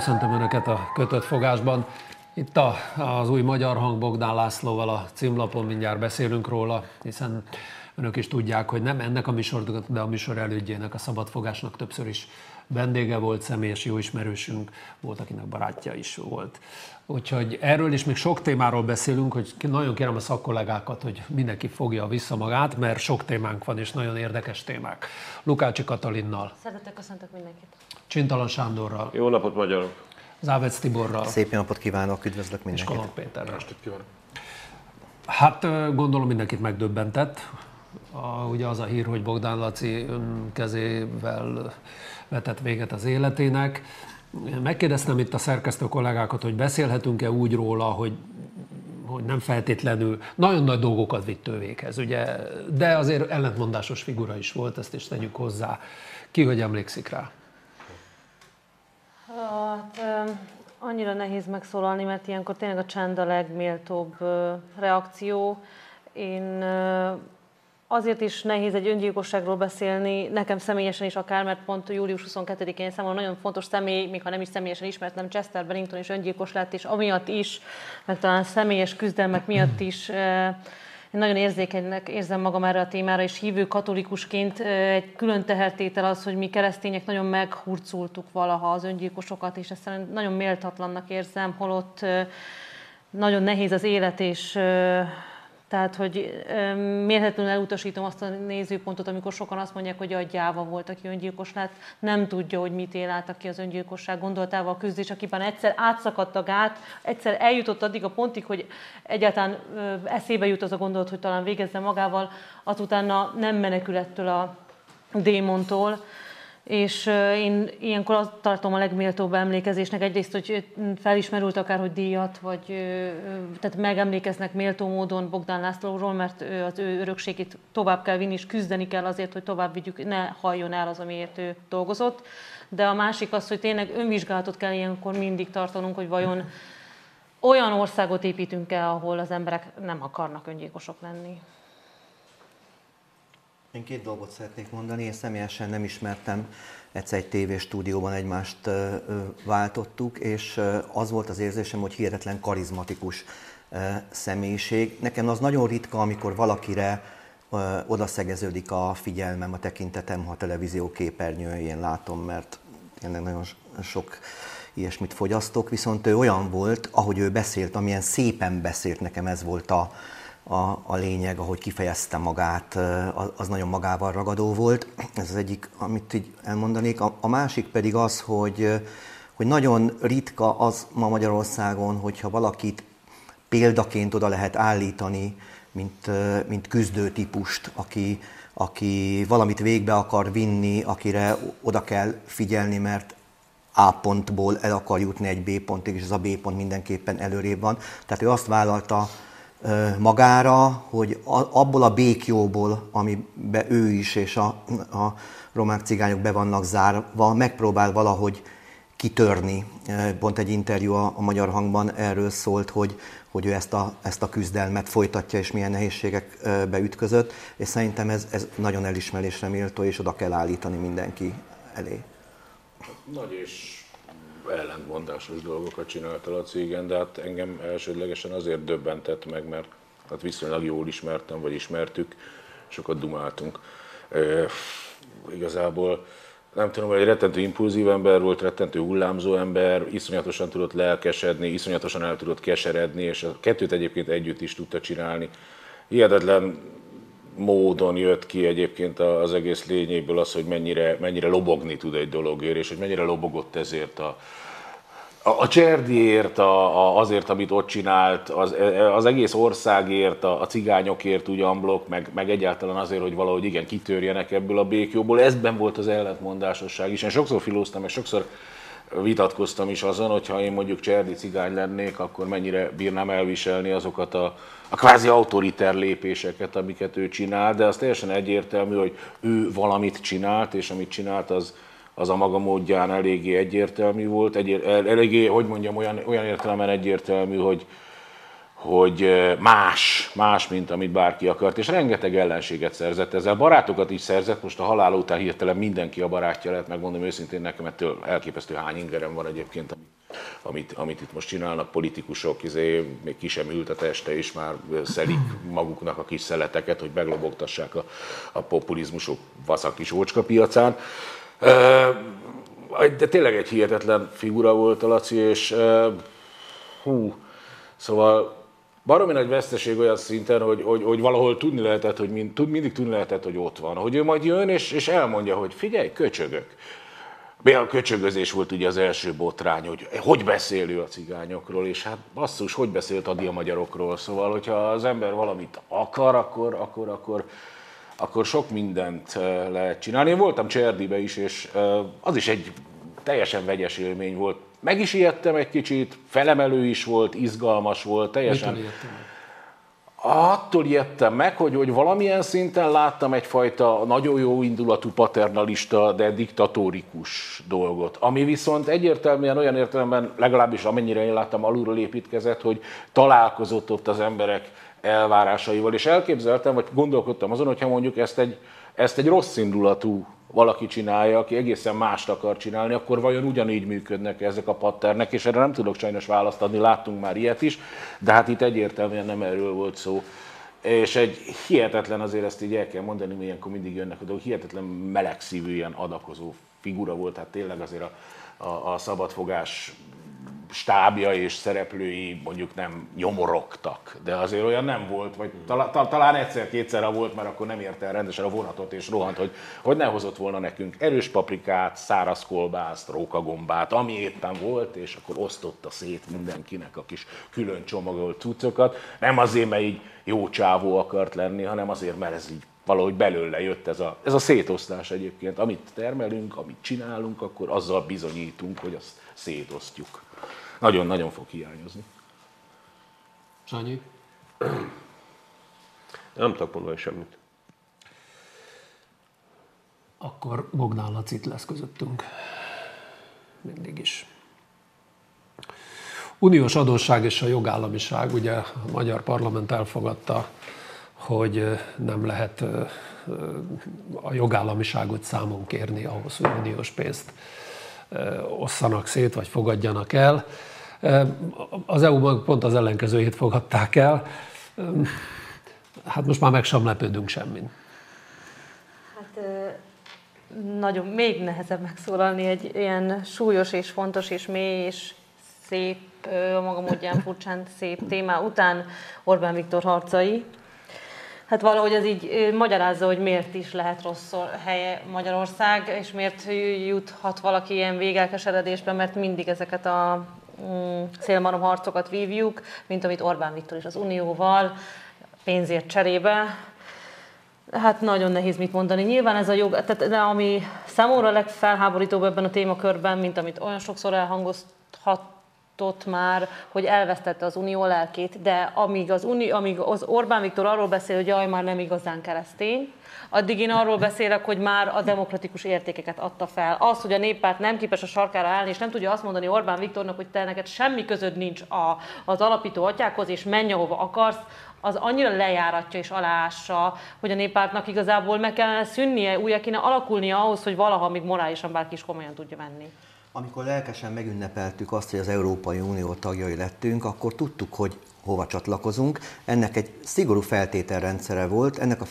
köszöntöm Önöket a kötött fogásban. Itt a, az új magyar hang Bogdán Lászlóval a címlapon mindjárt beszélünk róla, hiszen önök is tudják, hogy nem ennek a műsornak, de a műsor elődjének, a szabadfogásnak többször is vendége volt, személyes jó ismerősünk, volt, akinek barátja is volt. Úgyhogy erről is még sok témáról beszélünk, hogy nagyon kérem a szakkollégákat, hogy mindenki fogja vissza magát, mert sok témánk van, és nagyon érdekes témák. Lukácsi Katalinnal. Szeretettel köszöntök mindenkit. Csintalan Sándorral. Jó napot, magyarok! Závec Tiborral. Szép napot kívánok, üdvözlök mindenkit. És Kalap Péterrel. Hát gondolom mindenkit megdöbbentett. A, ugye az a hír, hogy Bogdán Laci ön kezével vetett véget az életének. Megkérdeztem itt a szerkesztő kollégákat, hogy beszélhetünk-e úgy róla, hogy hogy nem feltétlenül nagyon nagy dolgokat vitt ő véghez, ugye, de azért ellentmondásos figura is volt, ezt is tegyük hozzá. Ki hogy emlékszik rá? Hát, annyira nehéz megszólalni, mert ilyenkor tényleg a csend a legméltóbb reakció. Én azért is nehéz egy öngyilkosságról beszélni, nekem személyesen is akár, mert pont július 22-én számomra nagyon fontos személy, még ha nem is személyesen ismertem, Chester Bennington is öngyilkos lett, és amiatt is, meg talán személyes küzdelmek miatt is nagyon érzékenynek érzem magam erre a témára, és hívő katolikusként egy külön tehertétel az, hogy mi keresztények nagyon meghurcultuk valaha az öngyilkosokat, és ezt nagyon méltatlannak érzem, holott nagyon nehéz az élet, és tehát, hogy mérhetően elutasítom azt a nézőpontot, amikor sokan azt mondják, hogy a gyáva volt, aki öngyilkos lett, nem tudja, hogy mit él át, aki az öngyilkosság gondolatával küzd, és akiben egyszer átszakadt a gát, egyszer eljutott addig a pontig, hogy egyáltalán eszébe jut az a gondolat, hogy talán végezze magával, azutána nem menekül ettől a démontól, és én ilyenkor azt tartom a legméltóbb emlékezésnek egyrészt, hogy felismerült akár, hogy díjat, vagy tehát megemlékeznek méltó módon Bogdán Lászlóról, mert az ő örökségét tovább kell vinni, és küzdeni kell azért, hogy tovább vigyük, ne halljon el az, amiért ő dolgozott. De a másik az, hogy tényleg önvizsgálatot kell ilyenkor mindig tartanunk, hogy vajon olyan országot építünk el, ahol az emberek nem akarnak öngyilkosok lenni. Én két dolgot szeretnék mondani. Én személyesen nem ismertem, egyszer egy tévéstúdióban egymást váltottuk, és az volt az érzésem, hogy hihetetlen karizmatikus személyiség. Nekem az nagyon ritka, amikor valakire odaszegeződik a figyelmem, a tekintetem, ha a televízió képernyőjén látom, mert tényleg nagyon sok ilyesmit fogyasztok, viszont ő olyan volt, ahogy ő beszélt, amilyen szépen beszélt, nekem ez volt a, a, a lényeg, ahogy kifejezte magát, az nagyon magával ragadó volt. Ez az egyik, amit így elmondanék. A, a másik pedig az, hogy, hogy nagyon ritka az ma Magyarországon, hogyha valakit példaként oda lehet állítani, mint, mint küzdőtípust, aki, aki valamit végbe akar vinni, akire oda kell figyelni, mert A pontból el akar jutni egy B pontig, és ez a B pont mindenképpen előrébb van. Tehát ő azt vállalta magára, hogy abból a békjóból, amiben ő is és a, a romák cigányok be vannak zárva, megpróbál valahogy kitörni. Pont egy interjú a, a Magyar Hangban erről szólt, hogy, hogy ő ezt a, ezt a küzdelmet folytatja, és milyen nehézségekbe ütközött, és szerintem ez, ez nagyon elismerésre méltó, és oda kell állítani mindenki elé. Nagy és ellentmondásos dolgokat csinált a Laci, igen, de hát engem elsődlegesen azért döbbentett meg, mert hát viszonylag jól ismertem, vagy ismertük, sokat dumáltunk. E, igazából nem tudom, hogy rettentő impulzív ember volt, rettentő hullámzó ember, iszonyatosan tudott lelkesedni, iszonyatosan el tudott keseredni, és a kettőt egyébként együtt is tudta csinálni. Hihetetlen módon jött ki egyébként az egész lényéből az, hogy mennyire, mennyire lobogni tud egy dologért, és hogy mennyire lobogott ezért a, a, Cserdiért, a, a, azért, amit ott csinált, az, az egész országért, a, a cigányokért ugyanblok, meg, meg egyáltalán azért, hogy valahogy igen, kitörjenek ebből a békjóból. Ezben volt az ellentmondásosság is. Én sokszor filóztam, és sokszor vitatkoztam is azon, hogyha én mondjuk Cserdi cigány lennék, akkor mennyire bírnám elviselni azokat a, a kvázi autoriter lépéseket, amiket ő csinál, de az teljesen egyértelmű, hogy ő valamit csinált, és amit csinált, az, az a maga módján eléggé egyértelmű volt, egy, eléggé, hogy mondjam, olyan, olyan értelemben egyértelmű, hogy, hogy más, más, mint amit bárki akart, és rengeteg ellenséget szerzett ezzel. Barátokat is szerzett, most a halál után hirtelen mindenki a barátja lett, megmondom őszintén nekem, ettől elképesztő hány ingerem van egyébként, amit, amit itt most csinálnak politikusok, izé, még ki sem ült a teste, és már szelik maguknak a kis szeleteket, hogy meglobogtassák a, a populizmusok vaszak kis ócska piacán. De tényleg egy hihetetlen figura volt a Laci, és hú, szóval baromi nagy veszteség olyan szinten, hogy, hogy, hogy valahol tudni lehetett, hogy mind, mindig tudni lehetett, hogy ott van. Hogy ő majd jön, és, és elmondja, hogy figyelj, köcsögök. A köcsögözés volt ugye az első botrány, hogy hogy beszél ő a cigányokról, és hát basszus, hogy beszélt a magyarokról. Szóval, hogyha az ember valamit akar, akkor, akkor, akkor, akkor sok mindent lehet csinálni. Én voltam Cserdibe is, és az is egy teljesen vegyes élmény volt meg is ijedtem egy kicsit, felemelő is volt, izgalmas volt, teljesen. Attól ijedtem meg, hogy, hogy valamilyen szinten láttam egyfajta nagyon jó indulatú paternalista, de diktatórikus dolgot, ami viszont egyértelműen olyan értelemben, legalábbis amennyire én láttam, alulról építkezett, hogy találkozott ott az emberek elvárásaival, és elképzeltem, vagy gondolkodtam azon, hogyha mondjuk ezt egy, ezt egy rossz indulatú valaki csinálja, aki egészen mást akar csinálni, akkor vajon ugyanígy működnek ezek a patternek, és erre nem tudok sajnos választ adni, láttunk már ilyet is, de hát itt egyértelműen nem erről volt szó. És egy hihetetlen, azért ezt így el kell mondani, hogy ilyenkor mindig jönnek oda, hihetetlen melegszívű, ilyen adakozó figura volt, hát tényleg azért a, a, a szabadfogás stábja és szereplői mondjuk nem nyomorogtak, de azért olyan nem volt, vagy tal- tal- talán egyszer-kétszer volt, mert akkor nem érte el rendesen a vonatot és rohant, hogy, hogy ne hozott volna nekünk erős paprikát, száraz kolbászt, rókagombát, ami éppen volt, és akkor osztotta szét mindenkinek a kis külön csomagolt cuccokat. Nem azért, mert így jó csávó akart lenni, hanem azért, mert ez így valahogy belőle jött ez a, ez a szétosztás egyébként. Amit termelünk, amit csinálunk, akkor azzal bizonyítunk, hogy azt szétosztjuk nagyon-nagyon fog hiányozni. Sanyi? Nem tudok mondani semmit. Akkor Bogdán Lacit lesz közöttünk. Mindig is. Uniós adósság és a jogállamiság, ugye a magyar parlament elfogadta, hogy nem lehet a jogállamiságot számon kérni ahhoz, hogy uniós pénzt osszanak szét, vagy fogadjanak el. Az EU-ban pont az ellenkezőjét fogadták el. Hát most már meg sem lepődünk semmin. Hát nagyon, még nehezebb megszólalni egy ilyen súlyos és fontos és mély és szép, a maga módján furcsán szép témá után Orbán Viktor harcai. Hát valahogy ez így magyarázza, hogy miért is lehet rossz helye Magyarország, és miért juthat valaki ilyen végelkeseredésbe, mert mindig ezeket a Mm, szélmalom harcokat vívjuk, mint amit Orbán Viktor is az Unióval, pénzért cserébe. Hát nagyon nehéz mit mondani. Nyilván ez a jog, tehát de ami számomra legfelháborítóbb ebben a témakörben, mint amit olyan sokszor elhangozhatott már, hogy elvesztette az unió lelkét, de amíg az, Uni, amíg az Orbán Viktor arról beszél, hogy jaj, már nem igazán keresztény, addig én arról beszélek, hogy már a demokratikus értékeket adta fel. Az, hogy a néppárt nem képes a sarkára állni, és nem tudja azt mondani Orbán Viktornak, hogy te neked semmi közöd nincs a, az alapító atyákhoz, és menj ahova akarsz, az annyira lejáratja és aláássa, hogy a néppártnak igazából meg kellene szűnnie, újra kéne alakulnia ahhoz, hogy valaha még morálisan bárki is komolyan tudja venni. Amikor lelkesen megünnepeltük azt, hogy az Európai Unió tagjai lettünk, akkor tudtuk, hogy hova csatlakozunk. Ennek egy szigorú feltételrendszere volt, ennek, a,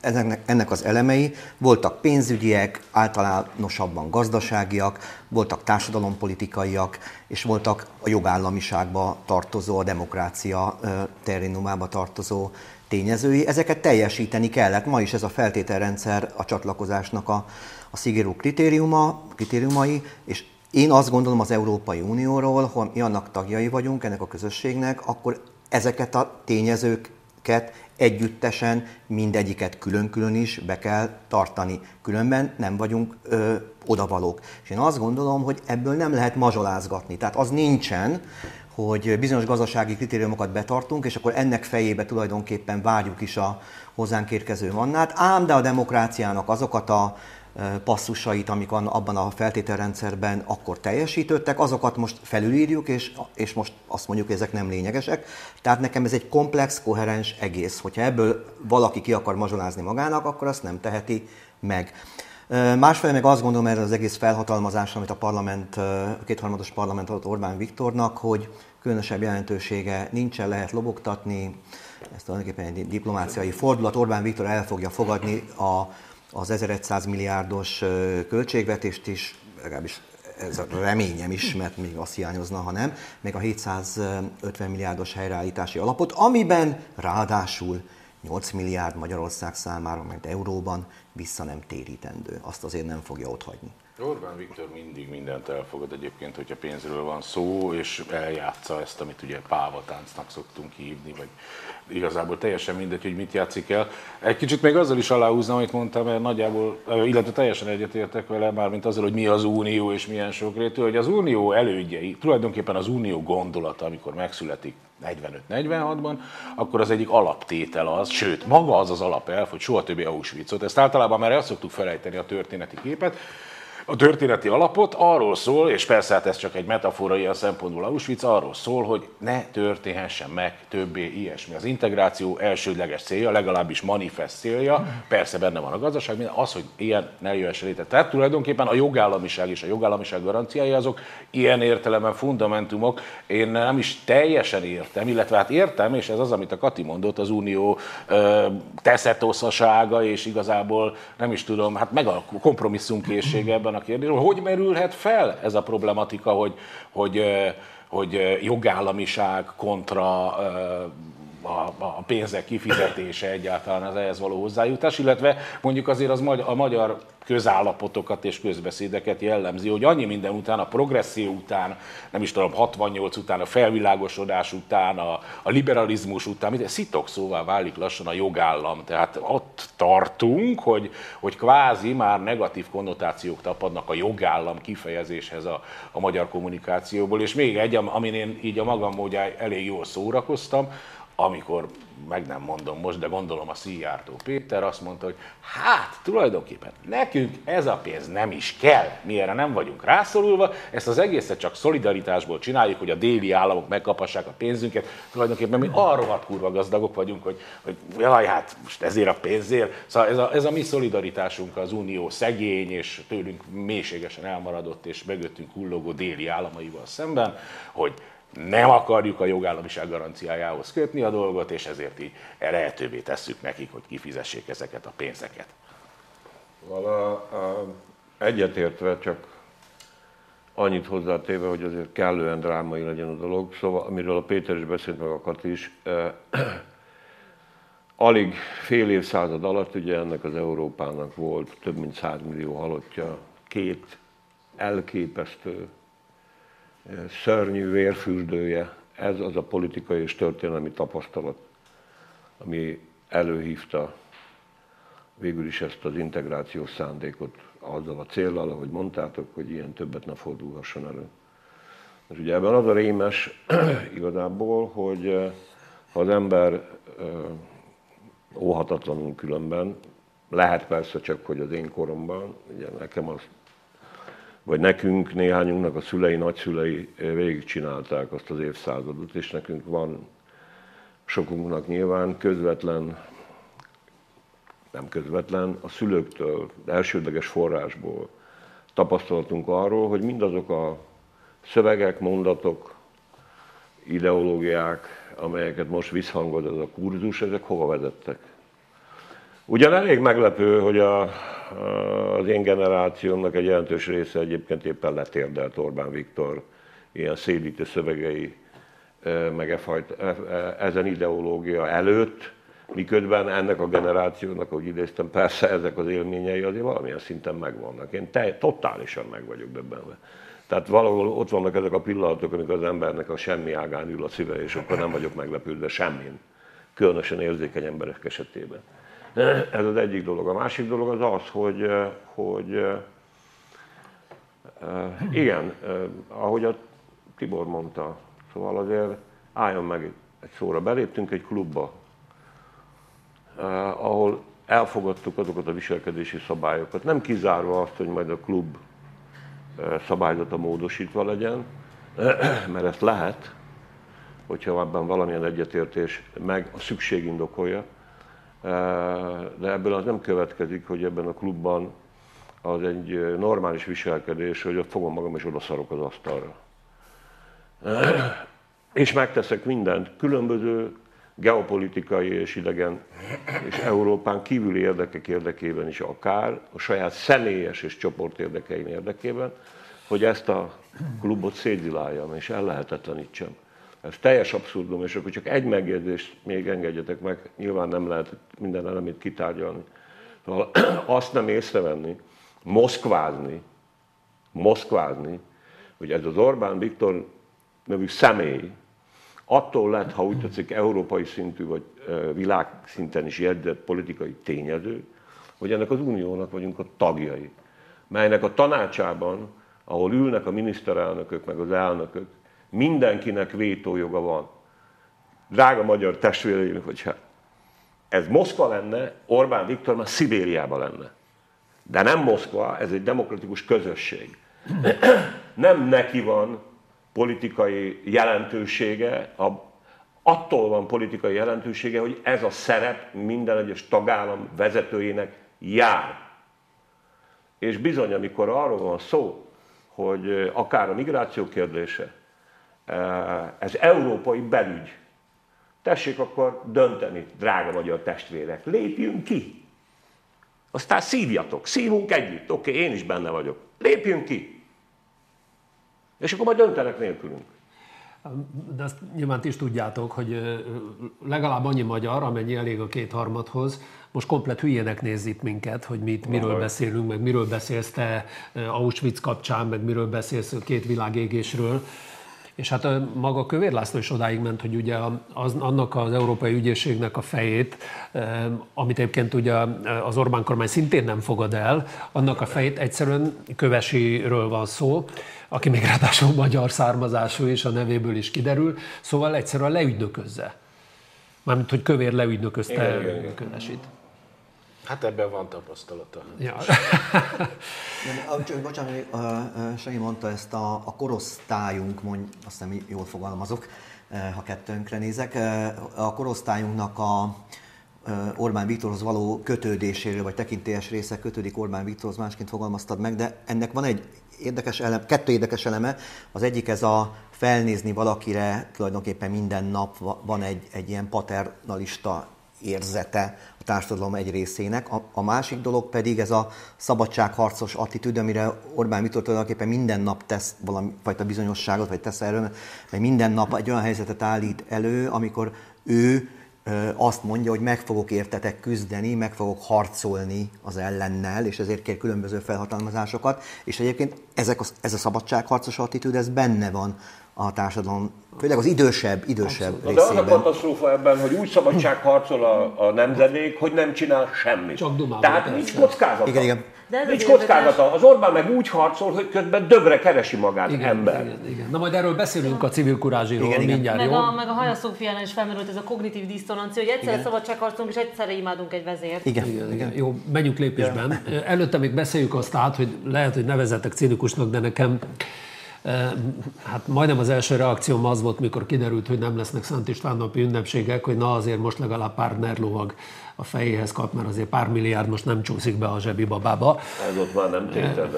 ennek, ennek az elemei voltak pénzügyiek, általánosabban gazdaságiak, voltak társadalompolitikaiak, és voltak a jogállamiságba tartozó, a demokrácia terrénumába tartozó tényezői. Ezeket teljesíteni kellett. Ma is ez a feltételrendszer a csatlakozásnak a, a szigorú kritériuma, kritériumai, és én azt gondolom az Európai Unióról, hogy mi annak tagjai vagyunk, ennek a közösségnek, akkor ezeket a tényezőket együttesen, mindegyiket külön-külön is be kell tartani. Különben nem vagyunk ö, odavalók. És én azt gondolom, hogy ebből nem lehet mazsolázgatni. Tehát az nincsen, hogy bizonyos gazdasági kritériumokat betartunk, és akkor ennek fejébe tulajdonképpen várjuk is a hozzánk érkező mannát, ám de a demokráciának azokat a passzusait, amik abban a feltételrendszerben akkor teljesítettek, azokat most felülírjuk, és, és most azt mondjuk, hogy ezek nem lényegesek. Tehát nekem ez egy komplex, koherens egész. Hogyha ebből valaki ki akar mazsolázni magának, akkor azt nem teheti meg. Másfelé meg azt gondolom erre az egész felhatalmazás, amit a parlament, a kétharmados parlament adott Orbán Viktornak, hogy különösebb jelentősége nincsen, lehet lobogtatni, ez tulajdonképpen egy diplomáciai fordulat. Orbán Viktor el fogja fogadni a, az 1100 milliárdos költségvetést is, legalábbis ez a reményem is, mert még azt hiányozna, ha nem, meg a 750 milliárdos helyreállítási alapot, amiben ráadásul 8 milliárd Magyarország számára, mert euróban vissza nem térítendő. Azt azért nem fogja otthagyni. Orbán Viktor mindig mindent elfogad egyébként, hogyha pénzről van szó, és eljátsza ezt, amit ugye pávatáncnak szoktunk hívni, vagy igazából teljesen mindegy, hogy mit játszik el. Egy kicsit még azzal is aláhúznám, amit mondtam, mert nagyjából, illetve teljesen egyetértek vele, már mint azzal, hogy mi az unió és milyen sokrétű, hogy az unió elődjei, tulajdonképpen az unió gondolata, amikor megszületik 45-46-ban, akkor az egyik alaptétel az, sőt, maga az az alapelv, hogy soha többé Auschwitzot. Ezt általában már el szoktuk felejteni a történeti képet, a történeti alapot arról szól, és persze hát ez csak egy metafora ilyen szempontból Auschwitz, arról szól, hogy ne történhessen meg többé ilyesmi. Az integráció elsődleges célja, legalábbis manifest célja, persze benne van a gazdaság, minden, az, hogy ilyen ne jöhessen létre. Tehát tulajdonképpen a jogállamiság és a jogállamiság garanciái azok ilyen értelemben fundamentumok. Én nem is teljesen értem, illetve hát értem, és ez az, amit a Kati mondott, az unió teszetoszasága, és igazából nem is tudom, hát meg a kompromisszumkészsége ebben kérdés, hogy merülhet fel ez a problematika, hogy, hogy, hogy jogállamiság kontra a, a pénzek kifizetése egyáltalán az ehhez való hozzájutás, illetve mondjuk azért az a magyar közállapotokat és közbeszédeket jellemzi, hogy annyi minden után, a progresszió után, nem is tudom, 68 után, a felvilágosodás után, a, a liberalizmus után, minden szitok szóval válik lassan a jogállam. Tehát ott tartunk, hogy, hogy kvázi már negatív konnotációk tapadnak a jogállam kifejezéshez a, a magyar kommunikációból. És még egy, amin én így a magam módján elég jól szórakoztam, amikor, meg nem mondom most, de gondolom a Szijjártó Péter azt mondta, hogy hát tulajdonképpen nekünk ez a pénz nem is kell, mi erre nem vagyunk rászorulva, ezt az egészet csak szolidaritásból csináljuk, hogy a déli államok megkapassák a pénzünket, tulajdonképpen mi arra kurva gazdagok vagyunk, hogy, hogy jaj, hát most ezért a pénzért. Szóval ez a, ez a mi szolidaritásunk az unió szegény és tőlünk mélységesen elmaradott és mögöttünk hullogó déli államaival szemben, hogy nem akarjuk a jogállamiság garanciájához kötni a dolgot, és ezért így lehetővé tesszük nekik, hogy kifizessék ezeket a pénzeket. Vala, egyetértve csak annyit hozzátéve, hogy azért kellően drámai legyen a dolog, szóval amiről a Péter is beszélt, meg a Kati is, alig fél évszázad alatt ugye ennek az Európának volt több mint 100 millió halottja, két elképesztő szörnyű vérfürdője, ez az a politikai és történelmi tapasztalat, ami előhívta végül is ezt az integrációs szándékot azzal a célral, ahogy mondtátok, hogy ilyen többet ne fordulhasson elő. És ugye ebben az a rémes igazából, hogy ha az ember óhatatlanul különben, lehet persze csak, hogy az én koromban, ugye nekem az vagy nekünk, néhányunknak a szülei, nagyszülei végigcsinálták azt az évszázadot, és nekünk van sokunknak nyilván közvetlen, nem közvetlen, a szülőktől, elsődleges forrásból tapasztalatunk arról, hogy mindazok a szövegek, mondatok, ideológiák, amelyeket most visszhangod ez a kurzus, ezek hova vezettek. Ugyan elég meglepő, hogy a, az én generációmnak egy jelentős része egyébként éppen letérdelt Orbán Viktor ilyen szédítő szövegei, meg e fajta, e, e, ezen ideológia előtt, miközben ennek a generációnak, ahogy idéztem, persze ezek az élményei azért valamilyen szinten megvannak. Én te, totálisan meg vagyok döbbenve. Tehát valahol ott vannak ezek a pillanatok, amikor az embernek a semmi ágán ül a szíve, és akkor nem vagyok meglepődve semmin. Különösen érzékeny emberek esetében. Ez az egyik dolog. A másik dolog az az, hogy, hogy igen, ahogy a Tibor mondta, szóval azért álljon meg egy szóra. Beléptünk egy klubba, ahol elfogadtuk azokat a viselkedési szabályokat, nem kizárva azt, hogy majd a klub szabályzata módosítva legyen, mert ezt lehet, hogyha ebben valamilyen egyetértés meg a szükség indokolja, de ebből az nem következik, hogy ebben a klubban az egy normális viselkedés, hogy ott fogom magam és oda szarok az asztalra. És megteszek mindent, különböző geopolitikai és idegen és Európán kívüli érdekek érdekében is akár, a saját személyes és csoport érdekeim érdekében, hogy ezt a klubot szétziláljam és ellehetetlenítsem. Ez teljes abszurdum, és akkor csak egy megjegyzést még engedjetek meg, nyilván nem lehet minden elemét kitárgyalni. Szóval azt nem észrevenni, moszkvázni, moszkvázni, hogy ez az Orbán Viktor nevű személy attól lett, ha úgy tetszik, európai szintű vagy világszinten is jegyzett politikai tényező, hogy ennek az uniónak vagyunk a tagjai, melynek a tanácsában, ahol ülnek a miniszterelnökök meg az elnökök, mindenkinek vétójoga van. Drága magyar testvéreim, hogyha ez Moszkva lenne, Orbán Viktor már Szibériában lenne. De nem Moszkva, ez egy demokratikus közösség. Nem neki van politikai jelentősége, a, attól van politikai jelentősége, hogy ez a szerep minden egyes tagállam vezetőjének jár. És bizony, amikor arról van szó, hogy akár a migráció kérdése, ez európai belügy, tessék akkor dönteni, drága magyar testvérek, lépjünk ki. Aztán szívjatok, szívunk együtt, oké, okay, én is benne vagyok. Lépjünk ki. És akkor majd döntenek nélkülünk. De azt nyilván ti is tudjátok, hogy legalább annyi magyar, amennyi elég a kétharmadhoz, most komplet hülyének néz itt minket, hogy mit, miről Aha. beszélünk, meg miről beszélsz te Auschwitz kapcsán, meg miről beszélsz két világégésről. És hát maga Kövér László is odáig ment, hogy ugye az, annak az Európai Ügyészségnek a fejét, amit egyébként ugye az Orbán kormány szintén nem fogad el, annak a fejét egyszerűen Kövesiről van szó, aki még ráadásul magyar származású, és a nevéből is kiderül, szóval egyszerűen leügynöközze. Mármint, hogy Kövér leügynöközte Kövesit. Hát ebben van tapasztalata. Ja. Bocsánat, Sanyi mondta ezt a, a korosztályunk, mondj, azt nem jól fogalmazok, ha kettőnkre nézek, a korosztályunknak a Orbán Viktorhoz való kötődéséről, vagy tekintélyes része kötődik Orbán Viktorhoz, másként fogalmaztad meg, de ennek van egy érdekes elem, kettő érdekes eleme. Az egyik ez a felnézni valakire, tulajdonképpen minden nap van egy, egy ilyen paternalista érzete társadalom egy részének. A, a másik dolog pedig ez a szabadságharcos attitűd, amire Orbán Viktor tulajdonképpen minden nap tesz valami fajta bizonyosságot, vagy tesz erről, mert minden nap egy olyan helyzetet állít elő, amikor ő azt mondja, hogy meg fogok értetek küzdeni, meg fogok harcolni az ellennel, és ezért kér különböző felhatalmazásokat, és egyébként ezek a, ez a szabadságharcos attitűd, ez benne van a társadalom, főleg az idősebb, idősebb Abszolút. részében. De az a katasztrófa ebben, hogy úgy szabadságharcol a, a nemzedék, hogy nem csinál semmit. Csak dumálva. Tehát nincs kockázata. Igen, igen. De ez Nincs kockázata. Az Orbán meg úgy harcol, hogy közben döbre keresi magát igen, ember. Igen, igen. Na majd erről beszélünk a civil kurázsiról igen, igen. mindjárt, meg jó? A, meg a Haja Szófiánál is felmerült ez a kognitív diszonancia, hogy egyszerre szabadságharcolunk, és egyszerre imádunk egy vezért. Igen, igen. igen. Jó, menjünk lépésben. Ja. Előtte még beszéljük azt át, hogy lehet, hogy nevezetek cinikusnak, de nekem Hát majdnem az első reakcióm az volt, mikor kiderült, hogy nem lesznek Szent István napi ünnepségek, hogy na azért most legalább pár nerlovag a fejéhez kap, mert azért pár milliárd most nem csúszik be a zsebi babába. Ez ott már nem tétel,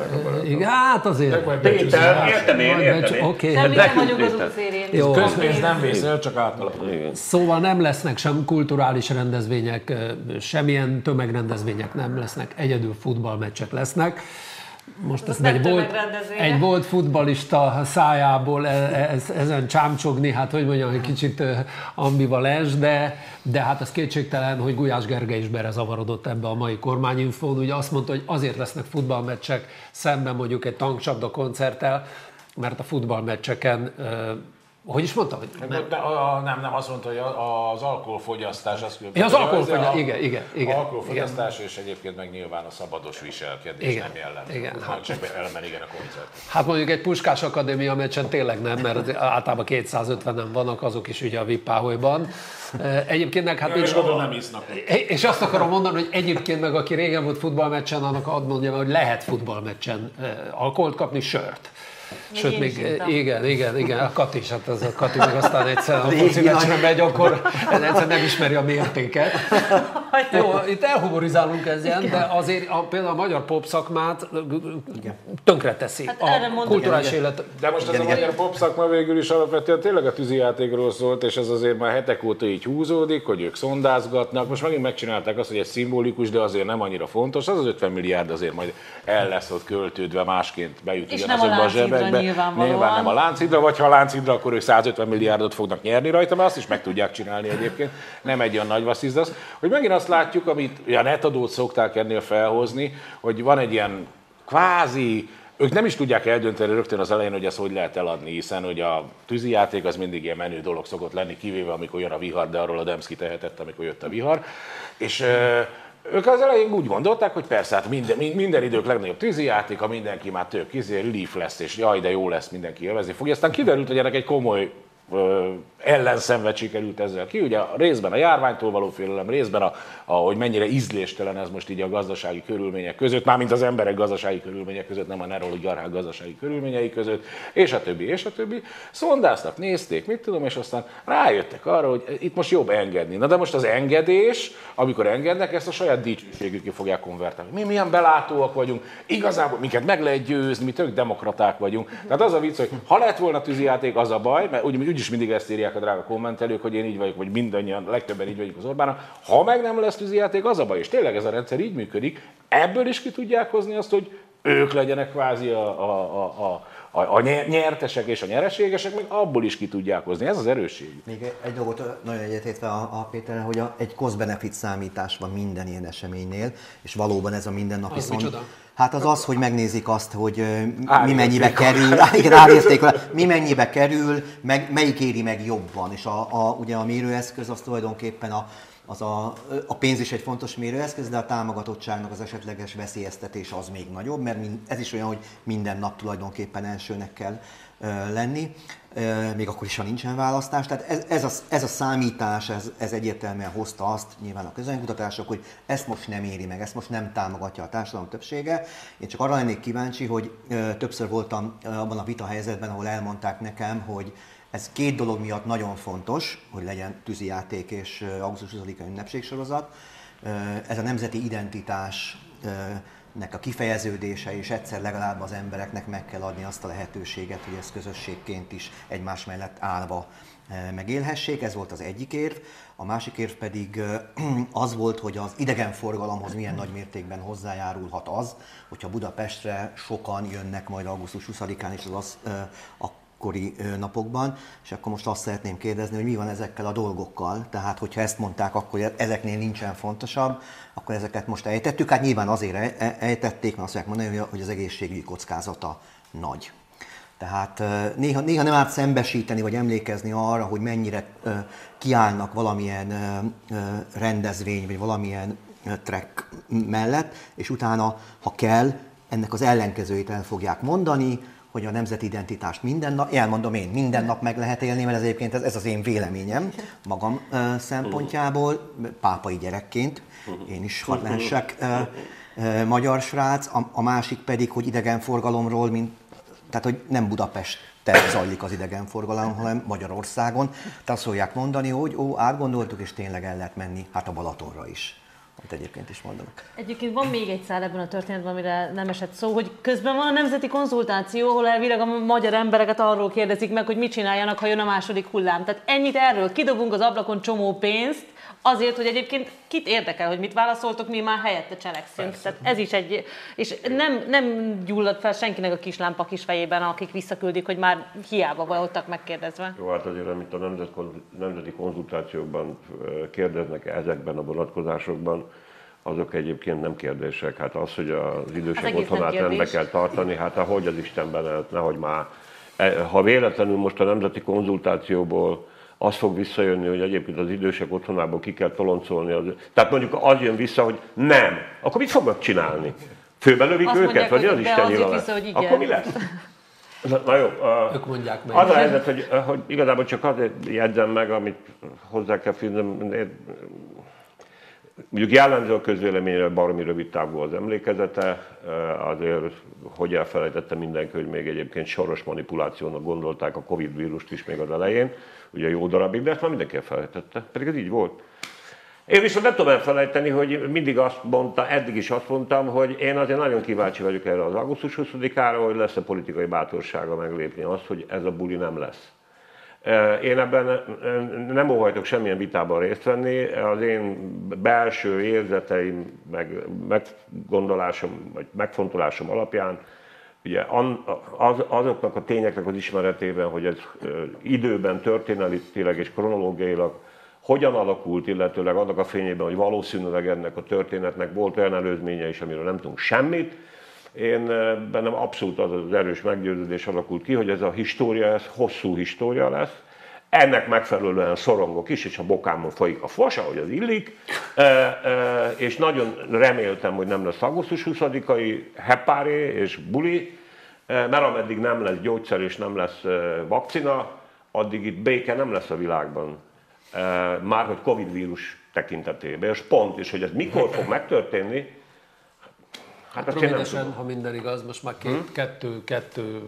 Igen, hát azért. Tétel, értem én, értem én. Oké. Okay. nem vagyunk az utcérén. Közpénz nem vészel, csak átalakul. Szóval nem lesznek sem kulturális rendezvények, semmilyen tömegrendezvények nem lesznek, egyedül futballmeccsek lesznek most ezt egy volt, egy volt futbalista szájából e, e, ez, ezen csámcsogni, hát hogy mondjam, egy kicsit ambivalens, de, de hát az kétségtelen, hogy Gulyás Gergely is berezavarodott ebbe a mai kormányinfón. Ugye azt mondta, hogy azért lesznek futballmeccsek szemben mondjuk egy tanksabda koncerttel, mert a futballmeccseken Hogy is mondta? Hogy nem, de, a, nem, nem, azt mondta, hogy az alkoholfogyasztás, az ja, az alkoholfogyasztás, igen, igen, igen. Alkoholfogyasztás, igen. és egyébként meg nyilván a szabados viselkedés igen, nem jellemző. Igen, hát, csak elmen, igen a koncert. Hát mondjuk egy Puskás Akadémia meccsen tényleg nem, mert általában 250-en vannak, azok is ugye a Vippáholyban. Egyébként meg hát... Ja, és oda nem isznak. És azt akarom mondani, hogy egyébként meg aki régen volt futballmeccsen, annak ad mondjam, hogy lehet futballmeccsen alkoholt kapni, sört. Még Sőt, még igen, igen, igen, a Kati is, hát ez a Kati meg aztán egyszer a foci meccsre megy, akkor egyszer nem ismeri a mértéket. Jó, itt elhumorizálunk ezen, de azért a, például a magyar pop szakmát tönkre teszi hát a kulturális élet. De most igen, ez a magyar pop szakma végül is alapvetően tényleg a tűzijátékról szólt, és ez azért már hetek óta így húzódik, hogy ők szondázgatnak. Most megint megcsinálták azt, hogy egy szimbolikus, de azért nem annyira fontos. Az az 50 milliárd azért majd el lesz ott költődve, másként bejut ugyanazokba a zsebbe években. Nyilván nem a Láncidra, vagy ha a Láncidra, akkor ők 150 milliárdot fognak nyerni rajta, mert azt is meg tudják csinálni egyébként. Nem egy olyan nagy vasszizdasz. Hogy megint azt látjuk, amit a netadót szokták ennél felhozni, hogy van egy ilyen kvázi ők nem is tudják eldönteni rögtön az elején, hogy ezt hogy lehet eladni, hiszen hogy a tűzijáték az mindig ilyen menő dolog szokott lenni, kivéve amikor jön a vihar, de arról a Demszki tehetett, amikor jött a vihar. És ők az elején úgy gondolták, hogy persze, hát minden, minden idők legnagyobb tűzijáték, a mindenki már tök izé, relief lesz, és jaj, de jó lesz, mindenki élvezni fogja. Aztán kiderült, hogy ennek egy komoly ellenszenvet sikerült ezzel ki. Ugye részben a járványtól való félelem, részben a, a, hogy mennyire ízléstelen ez most így a gazdasági körülmények között, mármint az emberek gazdasági körülmények között, nem a neroligarchák gazdasági körülményei között, és a többi, és a többi. Szondáztak, nézték, mit tudom, és aztán rájöttek arra, hogy itt most jobb engedni. Na de most az engedés, amikor engednek, ezt a saját dicsőségükkel fogják konvertálni. Mi milyen belátóak vagyunk, igazából minket meg lehet győzni, mi tök demokraták vagyunk. Tehát az a vicc, hogy ha lett volna tűzijáték, az a baj, mert úgy, úgyis mindig ezt írják a drága kommentelők, hogy én így vagyok, vagy mindannyian, legtöbben így vagyunk az Orbánnal. Ha meg nem lesz tűzijáték, az a baj, és tényleg ez a rendszer így működik, ebből is ki tudják hozni azt, hogy ők legyenek kvázi a, a, a, a, a nyertesek és a nyereségesek, még abból is ki tudják hozni. Ez az erősség. Még egy dolgot nagyon egyetértve a, a Péter, hogy a, egy cost-benefit számítás van minden ilyen eseménynél, és valóban ez a mindennapi az szon... Hát az az, hogy megnézik azt, hogy mi mennyibe kerül, igen, árértékvel, mi mennyibe kerül, meg, melyik éri meg jobban. És a, a, ugye a mérőeszköz az tulajdonképpen a, az a, a pénz is egy fontos mérőeszköz, de a támogatottságnak az esetleges veszélyeztetés az még nagyobb, mert ez is olyan, hogy minden nap tulajdonképpen elsőnek kell lenni, még akkor is, ha nincsen választás. Tehát ez, ez, a, ez a számítás, ez, ez egyértelműen hozta azt, nyilván a közönkutatások, hogy ezt most nem éri meg, ezt most nem támogatja a társadalom többsége. Én csak arra lennék kíváncsi, hogy többször voltam abban a vita helyzetben, ahol elmondták nekem, hogy ez két dolog miatt nagyon fontos, hogy legyen tűzijáték és augusztus 20-a ünnepségsorozat. Ez a nemzeti identitás nek a kifejeződése, és egyszer legalább az embereknek meg kell adni azt a lehetőséget, hogy ezt közösségként is egymás mellett állva megélhessék. Ez volt az egyik érv. A másik érv pedig az volt, hogy az idegenforgalomhoz milyen nagy mértékben hozzájárulhat az, hogyha Budapestre sokan jönnek majd augusztus 20-án, és az, az a kori napokban, és akkor most azt szeretném kérdezni, hogy mi van ezekkel a dolgokkal. Tehát, hogyha ezt mondták, akkor ezeknél nincsen fontosabb, akkor ezeket most ejtettük. Hát nyilván azért e-, e-, ejtették, mert azt mondják mondani, hogy az egészségügyi kockázata nagy. Tehát néha, néha nem árt szembesíteni, vagy emlékezni arra, hogy mennyire kiállnak valamilyen rendezvény, vagy valamilyen trek mellett, és utána, ha kell, ennek az ellenkezőit el fogják mondani, hogy a nemzeti identitást minden nap, elmondom én, minden nap meg lehet élni, mert ez egyébként ez, ez az én véleményem magam uh, szempontjából, pápai gyerekként, én is hadd lehessek uh, uh, magyar srác, a, a másik pedig, hogy idegenforgalomról, mint, tehát hogy nem Budapest zajlik az idegenforgalom, hanem Magyarországon. Tehát azt mondani, hogy ó, átgondoltuk, és tényleg el lehet menni, hát a Balatonra is amit egyébként is mondanak. Egyébként van még egy szál ebben a történetben, amire nem esett szó, hogy közben van a nemzeti konzultáció, ahol elvileg a magyar embereket arról kérdezik meg, hogy mit csináljanak, ha jön a második hullám. Tehát ennyit erről, kidobunk az ablakon csomó pénzt, azért, hogy egyébként kit érdekel, hogy mit válaszoltok, mi már helyette cselekszünk. Persze. Tehát ez is egy, és nem, nem gyullad fel senkinek a kis lámpa kis fejében, akik visszaküldik, hogy már hiába voltak megkérdezve. Jó, hát azért, amit a nemzeti konzultációkban kérdeznek ezekben a vonatkozásokban, azok egyébként nem kérdések. Hát az, hogy az idősek hát otthonát rendbe kell tartani, hát ahogy az Istenben nehogy már e, ha véletlenül most a nemzeti konzultációból az fog visszajönni, hogy egyébként az idősek otthonából ki kell toloncolni. Az... Tehát mondjuk az jön vissza, hogy nem, akkor mit fognak csinálni? Főbelövik Azt őket, mondják, vagy az Isten az jön. Akkor mi lesz? Na, na jó, a, Ők mondják meg. az a helyzet, hogy, hogy igazából csak azért jegyzem meg, amit hozzá kell fűznöm, Mondjuk jellemző a közvéleményre baromi rövid távú az emlékezete, azért hogy elfelejtette mindenki, hogy még egyébként soros manipulációnak gondolták a Covid vírust is még az elején, ugye jó darabig, de ezt már mindenki elfelejtette, pedig ez így volt. Én viszont nem tudom elfelejteni, hogy mindig azt mondta, eddig is azt mondtam, hogy én azért nagyon kíváncsi vagyok erre az augusztus 20-ára, hogy lesz-e politikai bátorsága meglépni azt, hogy ez a buli nem lesz. Én ebben nem óhajtok semmilyen vitában részt venni. Az én belső érzeteim, meg meggondolásom, vagy megfontolásom alapján, ugye az, azoknak a tényeknek az ismeretében, hogy ez időben, történetileg és kronológiailag hogyan alakult, illetőleg annak a fényében, hogy valószínűleg ennek a történetnek volt olyan előzménye is, amiről nem tudunk semmit, én bennem abszolút az az erős meggyőződés alakult ki, hogy ez a história, ez hosszú história lesz. Ennek megfelelően szorongok is, és a bokámon folyik a fos, ahogy az illik, és nagyon reméltem, hogy nem lesz augusztus 20-ai hepáré és buli, mert ameddig nem lesz gyógyszer és nem lesz vakcina, addig itt béke nem lesz a világban. Már hogy Covid vírus tekintetében, és pont, és hogy ez mikor fog megtörténni, hát nem Rövidesen, ha minden igaz, most már két, kettő, kettő ö,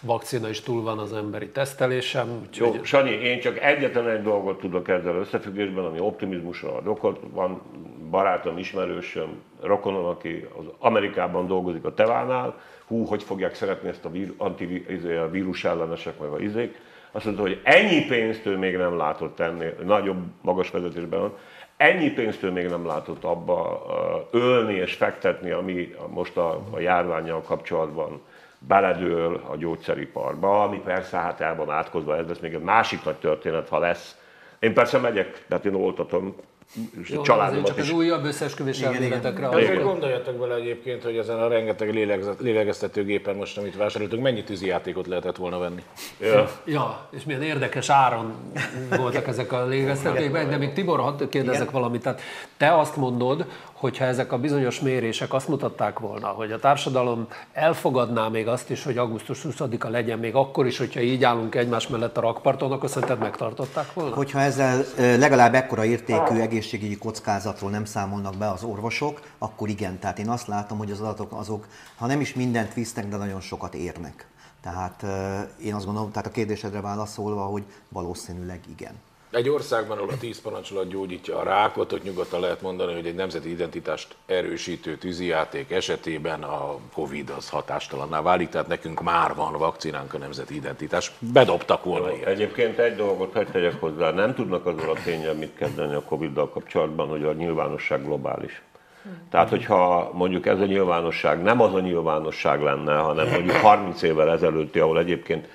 vakcina is túl van az emberi tesztelésem, úgyhogy Jó, Sanyi, én csak egyetlen egy dolgot tudok ezzel összefüggésben, ami optimizmusra ad okot. Van barátom, ismerősöm, rokonom, aki az Amerikában dolgozik a Tevánál. Hú, hogy fogják szeretni ezt a vír, antivírus ellenesek, meg a izék. Azt mondta, hogy ennyi pénzt ő még nem látott ennél, nagyobb, magas vezetésben van, ennyi pénzt ő még nem látott abba ölni és fektetni, ami most a, a járványjal kapcsolatban beledől a gyógyszeriparba, ami persze hát el van átkozva, ez lesz még egy másik nagy történet, ha lesz. Én persze megyek, tehát én oltatom, jó, családomat csak az is. újabb összeesküvés Igen, igen. elméletekre azért gondoljatok bele egyébként, hogy ezen a rengeteg lélegzet- lélegeztetőgépen most, amit vásároltunk, mennyi tűzijátékot lehetett volna venni? Ja. Ja, és milyen érdekes áron voltak ezek a légeztetőkben, de még Tibor, hadd kérdezek valamit. Tehát te azt mondod, hogyha ezek a bizonyos mérések azt mutatták volna, hogy a társadalom elfogadná még azt is, hogy augusztus 20-a legyen, még akkor is, hogyha így állunk egymás mellett a rakparton, akkor szerinted megtartották volna? Hogyha ezzel legalább ekkora értékű egészségügyi kockázatról nem számolnak be az orvosok, akkor igen. Tehát én azt látom, hogy az adatok azok, ha nem is mindent visznek, de nagyon sokat érnek. Tehát én azt gondolom, tehát a kérdésedre válaszolva, hogy valószínűleg igen. Egy országban, ahol a 10 parancsolat gyógyítja a rákot, ott nyugodtan lehet mondani, hogy egy nemzeti identitást erősítő tűzijáték esetében a Covid az hatástalanná válik, tehát nekünk már van vakcinánk a nemzeti identitás. Bedobtak volna ilyet. Egyébként egy dolgot hagyd tegyek hozzá, nem tudnak azzal a tényel mit kezdeni a Covid-dal kapcsolatban, hogy a nyilvánosság globális. Tehát, hogyha mondjuk ez a nyilvánosság nem az a nyilvánosság lenne, hanem mondjuk 30 évvel ezelőtti, ahol egyébként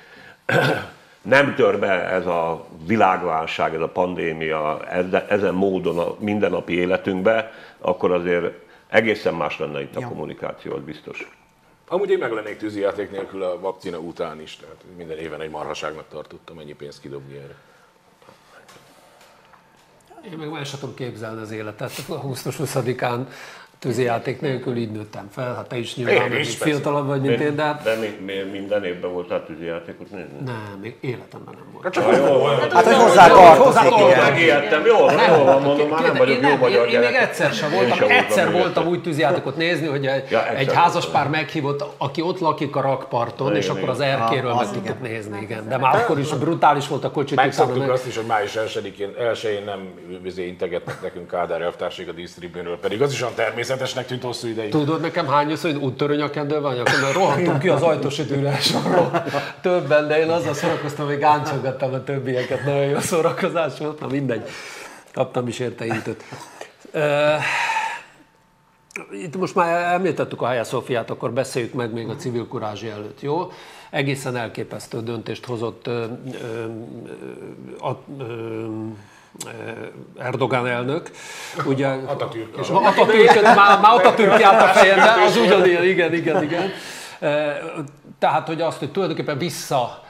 nem tör be ez a világválság, ez a pandémia ezen módon a mindennapi életünkbe, akkor azért egészen más lenne itt a Ja. kommunikáció, az biztos. Amúgy én meg lennék tűzijáték nélkül a vakcina után is, tehát minden éven egy marhaságnak tartottam ennyi pénzt kidobni erre. Én meg már sem tudom képzelni az életet. Augusztus 20-án tűzijáték nélkül így nőttem fel. Hát te is nyilván Én még is, fiatalabb vagy, mint én, de hát De mi, mi, minden évben voltál tűzijátékot nézni? nem, még életemben nem volt. Csak jó van. Hát, hogy hozzá tartozik, igen. Megijedtem, jól van, jól van, mondom, már nem Kérde- vagyok én, jó magyar én, én még egyszer sem voltam, egyszer még voltam úgy tűzjátékot nézni, hogy egy, egy házaspár meghívott, aki ott lakik a rakparton, és akkor az erkéről Ah, meg tudtuk nézni, igen. De már akkor is brutális volt a kocsit. Megszoktuk azt is, hogy május 1-én, elsőjén nem vizé integetnek nekünk Kádár elvtársék a dísztribűnről, pedig az is olyan természetesnek tűnt hosszú ideig. Tudod nekem hányszor, hogy úttörő a kendő van, akkor rohantunk ki az ajtósi sorról többen, de én azzal szórakoztam, hogy gáncsolgattam a többieket, nagyon jó szórakozás volt, na mindegy, kaptam is érte intőt. Itt most már említettük a Hagia Szofiát, akkor beszéljük meg még a civil kurázsi előtt, jó? Egészen elképesztő döntést hozott ö, ö, ö, a- ö, Erdogan elnök. Ugye, Atatürk. és már, már Atatürk járt a fejembe, az ugyanilyen, igen, igen, igen. Tehát, hogy azt, hogy tulajdonképpen vissza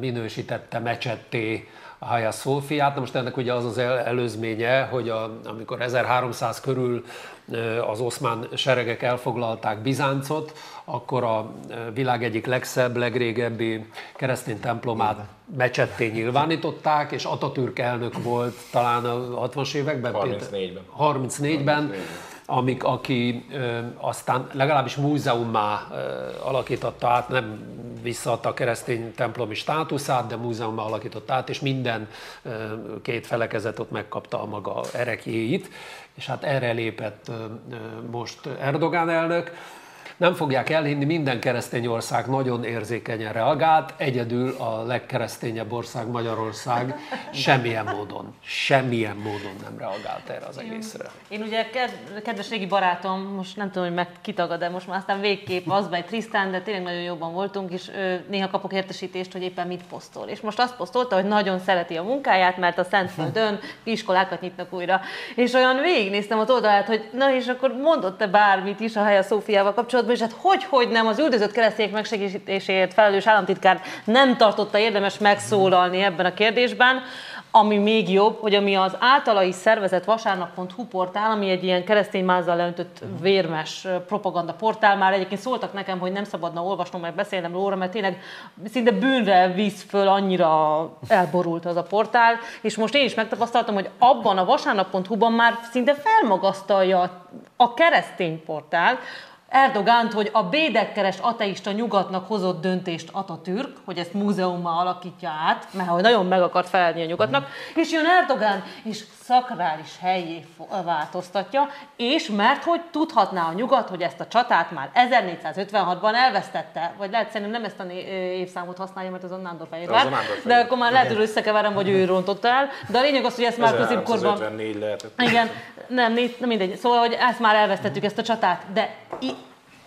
minősítette mecsetté a Hagia Szófiát. Na most ennek ugye az az előzménye, hogy a, amikor 1300 körül az oszmán seregek elfoglalták Bizáncot, akkor a világ egyik legszebb, legrégebbi keresztény templomát mecsetté nyilvánították, és Atatürk elnök volt talán a 60-as években? 34-ben. 34-ben, amik, aki ö, aztán legalábbis múzeummá ö, alakította át, nem visszaadta a keresztény templomi státuszát, de múzeummá alakította át, és minden ö, két felekezet ott megkapta a maga erekjéit, és hát erre lépett ö, most Erdogán elnök nem fogják elhinni, minden keresztény ország nagyon érzékenyen reagált, egyedül a legkeresztényebb ország Magyarország semmilyen módon, semmilyen módon nem reagált erre az egészre. Én ugye kedves régi barátom, most nem tudom, hogy meg kitagad, de most már aztán végképp az egy Trisztán, de tényleg nagyon jobban voltunk, és néha kapok értesítést, hogy éppen mit posztol. És most azt posztolta, hogy nagyon szereti a munkáját, mert a Szentföldön iskolákat nyitnak újra. És olyan végignéztem az oldalát, hogy na és akkor mondott-e bármit is a Haja Szófiával kapcsolatban, kapcsolatban, és hát hogy, hogy nem, az üldözött keresztények megsegítéséért felelős államtitkár nem tartotta érdemes megszólalni ebben a kérdésben, ami még jobb, hogy ami az általa is szervezett vasárnap.hu portál, ami egy ilyen keresztény mázzal leöntött vérmes propaganda portál, már egyébként szóltak nekem, hogy nem szabadna olvasnom, meg beszélnem róla, mert tényleg szinte bűnre visz föl, annyira elborult az a portál, és most én is megtapasztaltam, hogy abban a vasárnap.hu-ban már szinte felmagasztalja a keresztény portál, Erdogánt, hogy a bédekkeres ateista nyugatnak hozott döntést Atatürk, hogy ezt múzeummal alakítja át, mert hogy nagyon meg akart felelni a nyugatnak, és jön Erdogán, és szakrális helyé változtatja, és mert hogy tudhatná a nyugat, hogy ezt a csatát már 1456-ban elvesztette, vagy lehet szerintem nem ezt a évszámot használja, mert az a Nándor Fehérvár, de akkor már lehet, hogy összekeverem, vagy ő rontotta el, de a lényeg az, hogy ezt már középkorban... lehetett. Igen, nem, nem mindegy. Szóval, hogy ezt már elvesztettük, ezt a csatát, de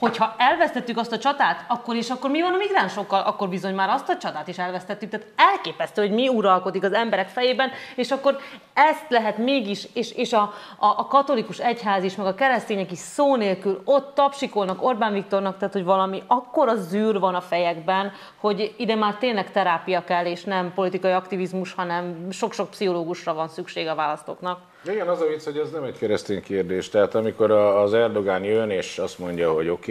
hogyha elvesztettük azt a csatát, akkor is, akkor mi van a migránsokkal? Akkor bizony már azt a csatát is elvesztettük. Tehát elképesztő, hogy mi uralkodik az emberek fejében, és akkor ezt lehet mégis, és, és a, a, a katolikus egyház is, meg a keresztények is szó nélkül ott tapsikolnak Orbán Viktornak, tehát hogy valami akkora zűr van a fejekben, hogy ide már tényleg terápia kell, és nem politikai aktivizmus, hanem sok-sok pszichológusra van szükség a választóknak. Igen, az a vicc, hogy ez nem egy keresztény kérdés. Tehát amikor az Erdogán jön és azt mondja, hogy oké, okay,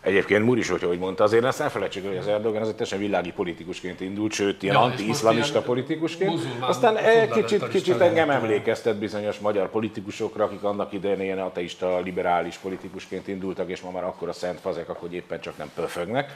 Egyébként Múr is, hogy mondta, azért ezt ne felejtsük, hogy az Erdogan az egy teljesen világi politikusként indult, sőt, ilyen ja, anti-iszlamista politikusként. Aztán egy kicsit, kicsit engem emlékeztet bizonyos magyar politikusokra, akik annak idején ilyen ateista, liberális politikusként indultak, és ma már akkor a szent fazek, hogy éppen csak nem pöfögnek.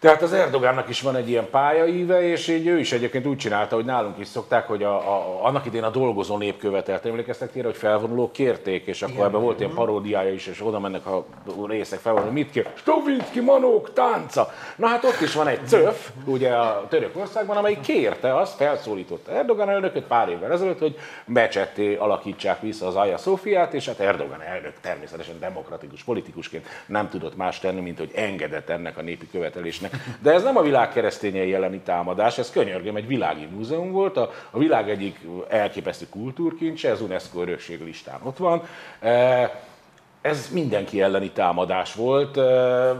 Tehát az Erdogánnak is van egy ilyen pályaíve, és így ő is egyébként úgy csinálta, hogy nálunk is szokták, hogy a, a, annak idén a dolgozó nép követelt. Emlékeztek tényleg, hogy felvonulók kérték, és akkor ebben volt ilyen paródiája is, és oda mennek a részek felvonulni, mit kér? Stovinski manók tánca! Na hát ott is van egy CÖF, ugye a Törökországban, amelyik kérte, azt felszólította Erdogan elnököt pár évvel ezelőtt, hogy mecsetté alakítsák vissza az Aja Szófiát, és hát Erdogan elnök természetesen demokratikus politikusként nem tudott más tenni, mint hogy engedett ennek a népi követelésnek de ez nem a világ keresztényei elleni támadás, ez könyörgöm, egy világi múzeum volt, a, a világ egyik elképesztő kultúrkincse, ez UNESCO örökség listán ott van. E, ez mindenki elleni támadás volt. E,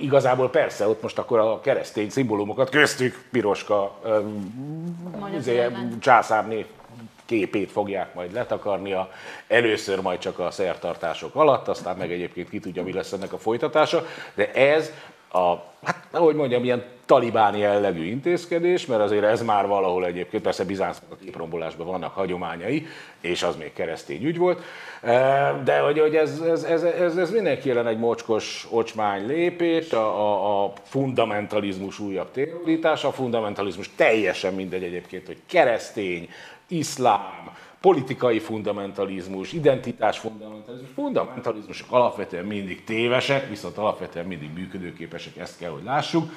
igazából persze, ott most akkor a keresztény szimbólumokat köztük piroska izé, császárné képét fogják majd letakarnia, először majd csak a szertartások alatt, aztán meg egyébként ki tudja, mi lesz ennek a folytatása, de ez a, hát ahogy mondjam, ilyen talibáni jellegű intézkedés, mert azért ez már valahol egyébként, persze Bizáncnak a képrombolásban vannak hagyományai, és az még keresztény ügy volt, e, de hogy, hogy ez, ez, ez, ez, ez mindenki jelen egy mocskos ocsmány lépés, a, a, a fundamentalizmus újabb térulítása, a fundamentalizmus teljesen mindegy egyébként, hogy keresztény, iszlám, politikai fundamentalizmus, identitás fundamentalizmus, fundamentalizmusok alapvetően mindig tévesek, viszont alapvetően mindig működőképesek, ezt kell, hogy lássuk.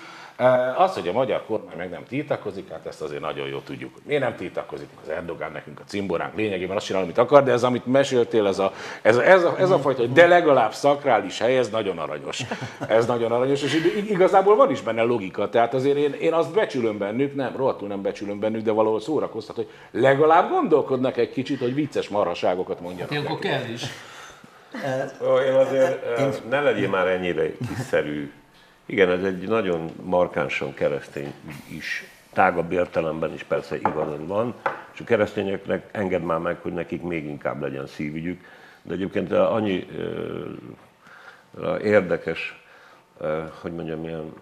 Az, hogy a magyar kormány meg nem tiltakozik, hát ezt azért nagyon jól tudjuk, hogy miért nem tiltakozik az Erdogán nekünk a cimboránk lényegében azt csinál, amit akar, de ez, amit meséltél, ez a, ez a, ez a, ez a fajta, hogy de legalább szakrális hely, ez nagyon aranyos. Ez nagyon aranyos, és igazából van is benne logika. Tehát azért én, én azt becsülöm bennük, nem, rohadtul nem becsülöm bennük, de valahol szórakoztat, hogy legalább gondolkodnak egy kicsit, hogy vicces marhaságokat mondjanak. Ilyenkor kell is. Én azért, ne legyél már ennyire kiszerű Igen, ez egy nagyon markánsan keresztény is. Tágabb értelemben is persze igazad van, és a keresztényeknek enged már meg, hogy nekik még inkább legyen szívügyük. De egyébként annyi érdekes, hogy mondjam, ilyen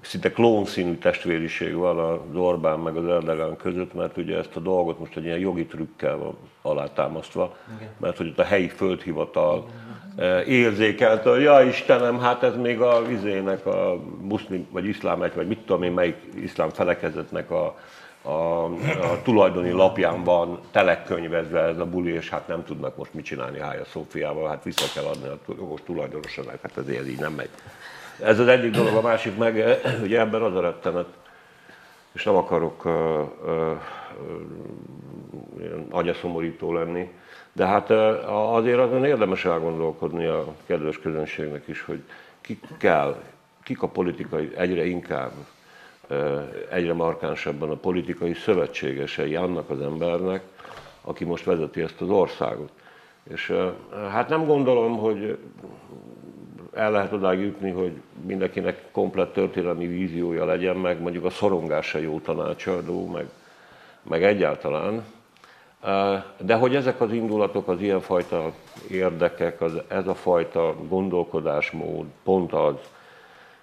szinte klónszínű testvériség van az Orbán meg az Erdogan között, mert ugye ezt a dolgot most egy ilyen jogi trükkel van alátámasztva, Igen. mert hogy ott a helyi földhivatal Igen. Érzékelte, hogy ja Istenem, hát ez még a vizének a muszlim, vagy iszlám vagy mit tudom én, melyik iszlám felekezetnek a, a, a tulajdoni lapján van telekönyvezve ez a buli, és hát nem tudnak most mit csinálni Hája Szófiával, hát vissza kell adni a jogos tulajdonosnak, hát ezért így nem megy. Ez az egyik dolog, a másik meg, ugye ebben az a rettenet, és nem akarok uh, uh, uh, agyaszomorító lenni, de hát azért azon érdemes elgondolkodni a kedves közönségnek is, hogy kik kell, kik a politikai egyre inkább egyre markánsabban a politikai szövetségesei annak az embernek, aki most vezeti ezt az országot. És hát nem gondolom, hogy el lehet odáig jutni, hogy mindenkinek komplett történelmi víziója legyen, meg mondjuk a szorongása jó tanácsadó, meg, meg egyáltalán. De hogy ezek az indulatok, az ilyenfajta érdekek, az, ez a fajta gondolkodásmód pont az,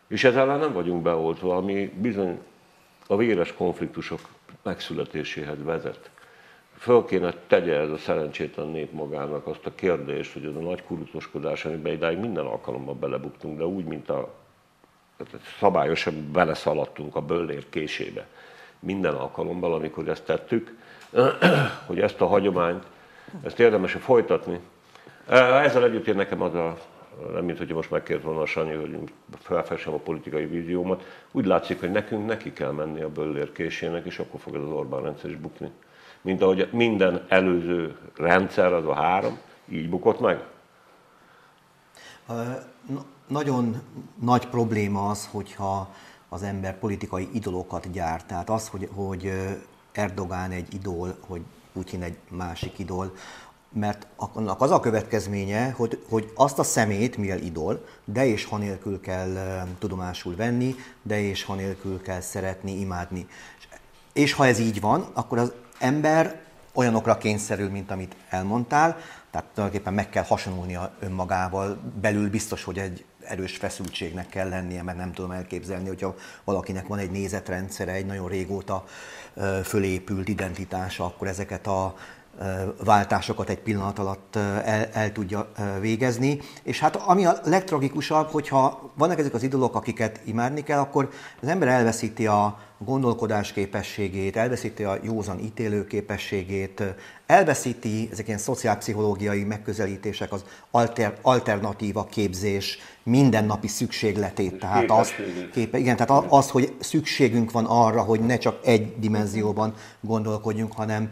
és ezzel nem vagyunk beoltva, ami bizony a véres konfliktusok megszületéséhez vezet. Föl kéne tegye ez a szerencsétlen nép magának azt a kérdést, hogy ez a nagy kurutoskodás, amiben idáig minden alkalommal belebuktunk, de úgy, mint a szabályosan beleszaladtunk a böllér késébe. Minden alkalommal, amikor ezt tettük, hogy ezt a hagyományt, ezt érdemes folytatni. Ezzel együtt én nekem az a nem mint hogy most megkért volna a Sanyi, hogy felfessem a politikai víziómat. Úgy látszik, hogy nekünk neki kell menni a böllér késének, és akkor fog ez az Orbán rendszer is bukni. Mint ahogy minden előző rendszer, az a három, így bukott meg. Nagyon nagy probléma az, hogyha az ember politikai idolokat gyárt. Tehát az, hogy, hogy Erdogán egy idol, hogy Putyin egy másik idol, mert annak az a következménye, hogy, hogy azt a szemét, mivel idol, de és ha nélkül kell tudomásul venni, de és ha nélkül kell szeretni, imádni. És ha ez így van, akkor az ember olyanokra kényszerül, mint amit elmondtál, tehát tulajdonképpen meg kell hasonulnia önmagával, belül biztos, hogy egy erős feszültségnek kell lennie, mert nem tudom elképzelni, hogyha valakinek van egy nézetrendszere, egy nagyon régóta fölépült identitása, akkor ezeket a váltásokat egy pillanat alatt el, el tudja végezni. És hát ami a legtragikusabb, hogyha vannak ezek az idolok, akiket imádni kell, akkor az ember elveszíti a gondolkodás képességét, elveszíti a józan ítélő képességét, elveszíti ezek ilyen szociálpszichológiai megközelítések, az alter, alternatíva képzés mindennapi szükségletét. Tehát az, képe, igen, tehát az, hogy szükségünk van arra, hogy ne csak egy dimenzióban gondolkodjunk, hanem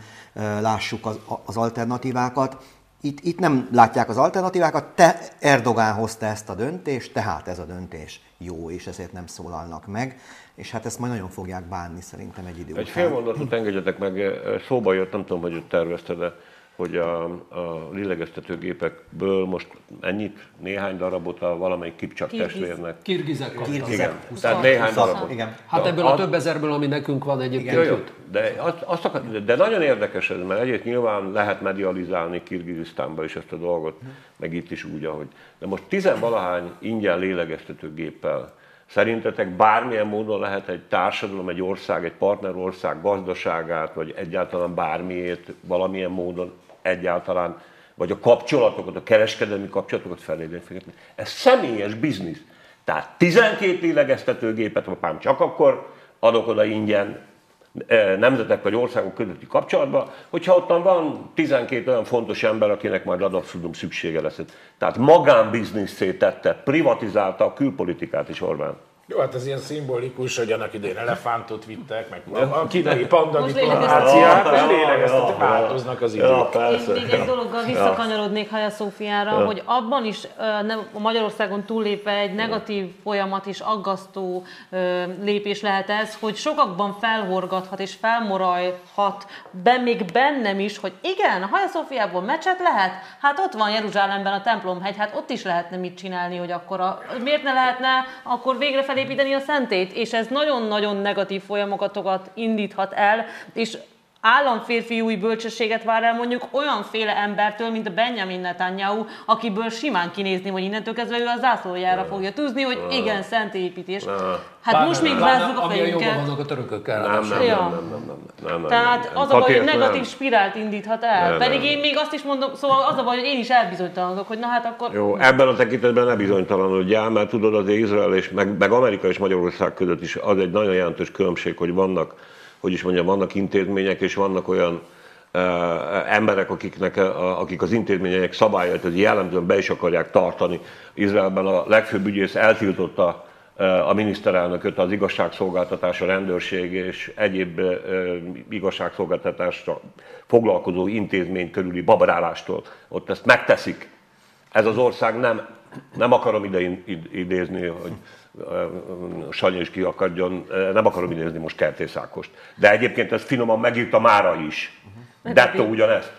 lássuk az, az alternatívákat. Itt, itt nem látják az alternatívákat, te Erdogán hozta ezt a döntést, tehát ez a döntés jó, és ezért nem szólalnak meg, és hát ezt majd nagyon fogják bánni szerintem egy idő Egy fél mondatot engedjetek meg, szóba jött, nem tudom, hogy tervezte, de hogy a, a lélegeztetőgépekből most ennyit, néhány darabot a valamelyik kipcsak testvérnek. Kirgizek kaptak. Igen, tehát néhány darabot. Igen. Hát ebből a több ezerből, ami nekünk van egyébként. Igen, de, azt, azt akar, de nagyon érdekes ez, mert egyébként nyilván lehet medializálni Kirgizisztánba is ezt a dolgot, meg itt is úgy, ahogy. De most tizenvalahány ingyen lélegeztetőgéppel Szerintetek bármilyen módon lehet egy társadalom, egy ország, egy partnerország gazdaságát, vagy egyáltalán bármiért valamilyen módon egyáltalán, vagy a kapcsolatokat, a kereskedelmi kapcsolatokat felélénkíteni. Ez személyes biznisz. Tehát 12 lélegeztetőgépet, apám csak akkor adok oda ingyen e, nemzetek vagy országok közötti kapcsolatban, hogyha ott van 12 olyan fontos ember, akinek majd abszolút szüksége lesz. Tehát magánbizniszé tette, privatizálta a külpolitikát is Orbán. Jó, hát ez ilyen szimbolikus, hogy annak idején elefántot vittek, meg a kínai panda diplomáciák, és lélegeztetek, változnak az idők. Ja, Én még egy dologgal visszakanyarodnék Haja Szófiára, ja. hogy abban is a Magyarországon túllépve egy negatív folyamat és aggasztó lépés lehet ez, hogy sokakban felhorgathat és felmorajhat, be még bennem is, hogy igen, Haja Szófiából meccset lehet, hát ott van Jeruzsálemben a templomhegy, hát ott is lehetne mit csinálni, hogy akkor a, miért ne lehetne akkor végre felépíteni a szentét, és ez nagyon-nagyon negatív folyamatokat indíthat el, és államférfiúi bölcsességet vár el mondjuk olyan féle embertől, mint a Benjamin Netanyahu, akiből simán kinézni, hogy innentől kezdve ő a zászlójára fogja tűzni, hogy igen, szent építés. Hát Pláne- most még rázzuk a fejünket. vannak a törökökkel. Nem, ráadásul. nem, nem, nem, nem, nem, nem, Tehát az a baj, hogy negatív spirált indíthat el. Pedig én még azt is mondom, szóval az a baj, hogy én is elbizonytalanodok, hogy na hát akkor... Jó, ebben a tekintetben ne bizonytalanodjál, mert tudod, azért Izrael és meg, meg Amerika és Magyarország között is az egy nagyon jelentős különbség, hogy vannak, hogy is mondjam, vannak intézmények, és vannak olyan emberek, akiknek, akik az intézmények szabályait az jellemzően be is akarják tartani. Izraelben a legfőbb ügyész eltiltotta a miniszterelnököt az igazságszolgáltatás, a rendőrség és egyéb igazságszolgáltatásra foglalkozó intézmény körüli babrálástól. Ott ezt megteszik. Ez az ország nem, nem akarom ide idézni, hogy Sanyi is ki akadjon, ö, nem akarom idézni most Kertész Ákost. De egyébként ezt finoman megírta Mára is. Dettó ugyanezt.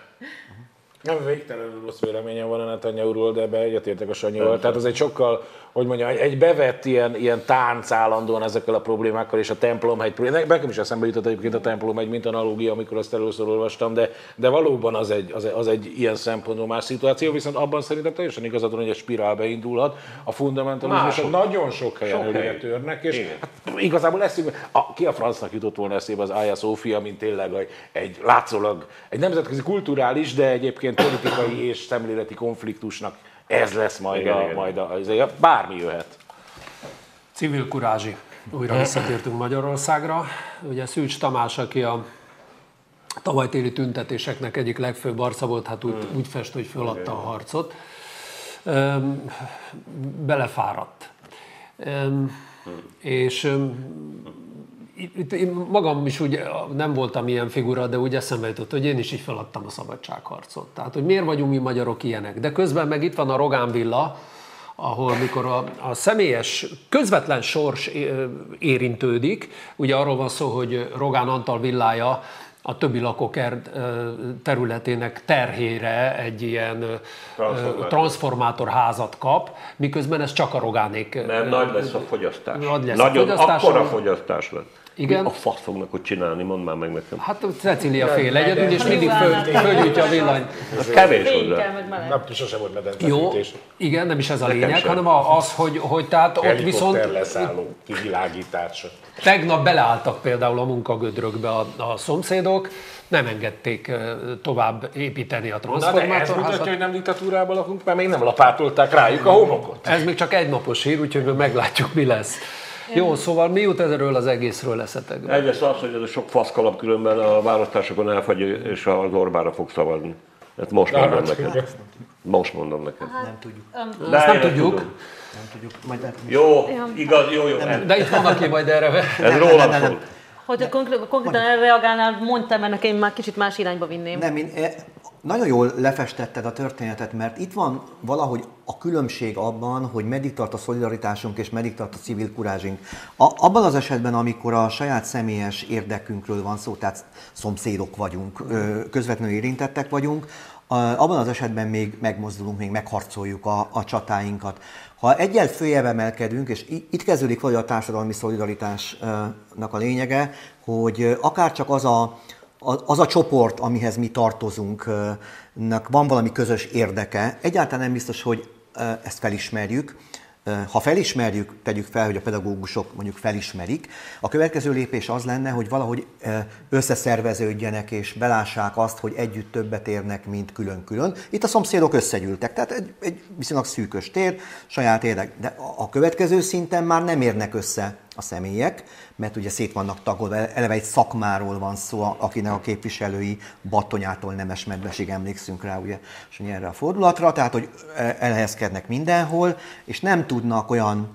Nem végtelenül rossz véleményem van a Netanyahu-ról, de ebbe egyetértek a Sanyival. Tehát az egy sokkal, hogy mondjam, egy- egy bevett ilyen, ilyen tánc állandóan ezekkel a problémákkal, és a templomhegy problémák. Nekem is eszembe jutott egyébként a templomhegy, mint analógia, amikor azt először olvastam, de, de valóban az egy, az, egy, az egy ilyen szempontból más szituáció, viszont abban szerintem teljesen igazad van, hogy egy spirál beindulhat. A fundamentalizmusok Máshol. nagyon sok helyen Sok helyen. törnek, és Igen. hát igazából eszünk, a, ki a francnak jutott volna eszébe az Aya Sofia, mint tényleg egy, egy látszólag egy nemzetközi kulturális, de egyébként politikai és szemléleti konfliktusnak ez lesz majd Igen, a, igen. majd a, azért bármi jöhet. Civil kurázsi. Újra visszatértünk Magyarországra. Ugye Szűcs Tamás, aki a tavaly téli tüntetéseknek egyik legfőbb arca volt, hát úgy, úgy fest, hogy föladta a harcot. Öm, belefáradt. Öm, és öm, itt én magam is úgy nem voltam ilyen figura, de úgy eszembe jutott, hogy én is így feladtam a szabadságharcot. Tehát, hogy miért vagyunk mi magyarok ilyenek. De közben meg itt van a Rogán villa, ahol mikor a, a személyes, közvetlen sors érintődik, ugye arról van szó, hogy Rogán Antal villája a többi lakókert területének terhére egy ilyen ö, Transformátor. transformátorházat kap, miközben ez csak a Rogánék. Mert nagy lesz a fogyasztás. Nagy lesz a Nagyon, fogyasztás, akkora fogyasztás lesz. Igen. Mi a fasz fognak ott csinálni, mondd már meg nekem. Hát Cecília fél egyedül, és mindig föl, fölgyújtja a villany. Az kevés hozzá. Nem, sosem volt Jó, medencefűtés. igen, nem is ez a Nekem lényeg, sem. hanem a- az, hogy, hogy tehát ott viszont leszálló kivilágítása. tegnap beleálltak például a munkagödrökbe a, a szomszédok, nem engedték tovább építeni a Na de ez transformátorházat. mutatja, hogy nem diktatúrában lakunk, mert még nem lapátolták rájuk a homokot. Ez még csak egy napos hír, úgyhogy meglátjuk, mi lesz. Jó, szóval mi jut erről az egészről eszetekbe? Egyrészt az, hogy ez a sok faszkalap különben a választásokon elfagy, és az Orbára fog szavazni. Ezt most mondom hát, neked. Most mondom neked. Nem tudjuk. De Ezt nem én tudjuk. tudom. Nem tudjuk. Majd lehet, Jó, igaz, jó, jó. Ez, De itt van, aki majd erre... ez nem, rólam nem, nem, szól. nem. Hogyha konkrét, konkrétan erre reagálnál, mondtam, mert nekem már kicsit más irányba vinném. Nem, én, nagyon jól lefestetted a történetet, mert itt van valahogy a különbség abban, hogy meddig tart a szolidaritásunk és meddig tart a civil kurázsink. A, abban az esetben, amikor a saját személyes érdekünkről van szó, tehát szomszédok vagyunk, közvetlenül érintettek vagyunk, abban az esetben még megmozdulunk, még megharcoljuk a, a csatáinkat. Ha egyel följebb emelkedünk, és itt kezdődik vagy a társadalmi szolidaritásnak a lényege, hogy akár csak az a- az a csoport, amihez mi tartozunk, van valami közös érdeke, egyáltalán nem biztos, hogy ezt felismerjük. Ha felismerjük, tegyük fel, hogy a pedagógusok mondjuk felismerik, a következő lépés az lenne, hogy valahogy összeszerveződjenek és belássák azt, hogy együtt többet érnek, mint külön-külön. Itt a szomszédok összegyűltek, tehát egy, egy viszonylag szűkös tér, saját érdek. De a következő szinten már nem érnek össze a személyek, mert ugye szét vannak tagolva, eleve egy szakmáról van szó, akinek a képviselői Battonyától Nemes Medvesig emlékszünk rá, ugye, és erre a fordulatra, tehát, hogy elhelyezkednek mindenhol, és nem tudnak olyan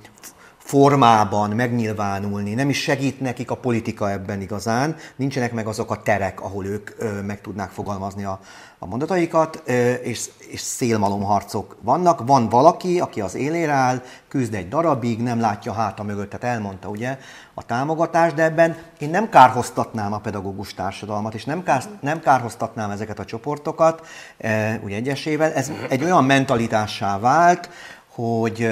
formában megnyilvánulni, nem is segít nekik a politika ebben igazán, nincsenek meg azok a terek, ahol ők meg tudnák fogalmazni a, a mondataikat, és, és szélmalomharcok vannak. Van valaki, aki az élére áll, küzd egy darabig, nem látja háta mögött, tehát elmondta ugye a támogatást, de ebben én nem kárhoztatnám a pedagógus társadalmat, és nem, kár, nem kárhoztatnám ezeket a csoportokat, ugye egyesével. Ez egy olyan mentalitássá vált, hogy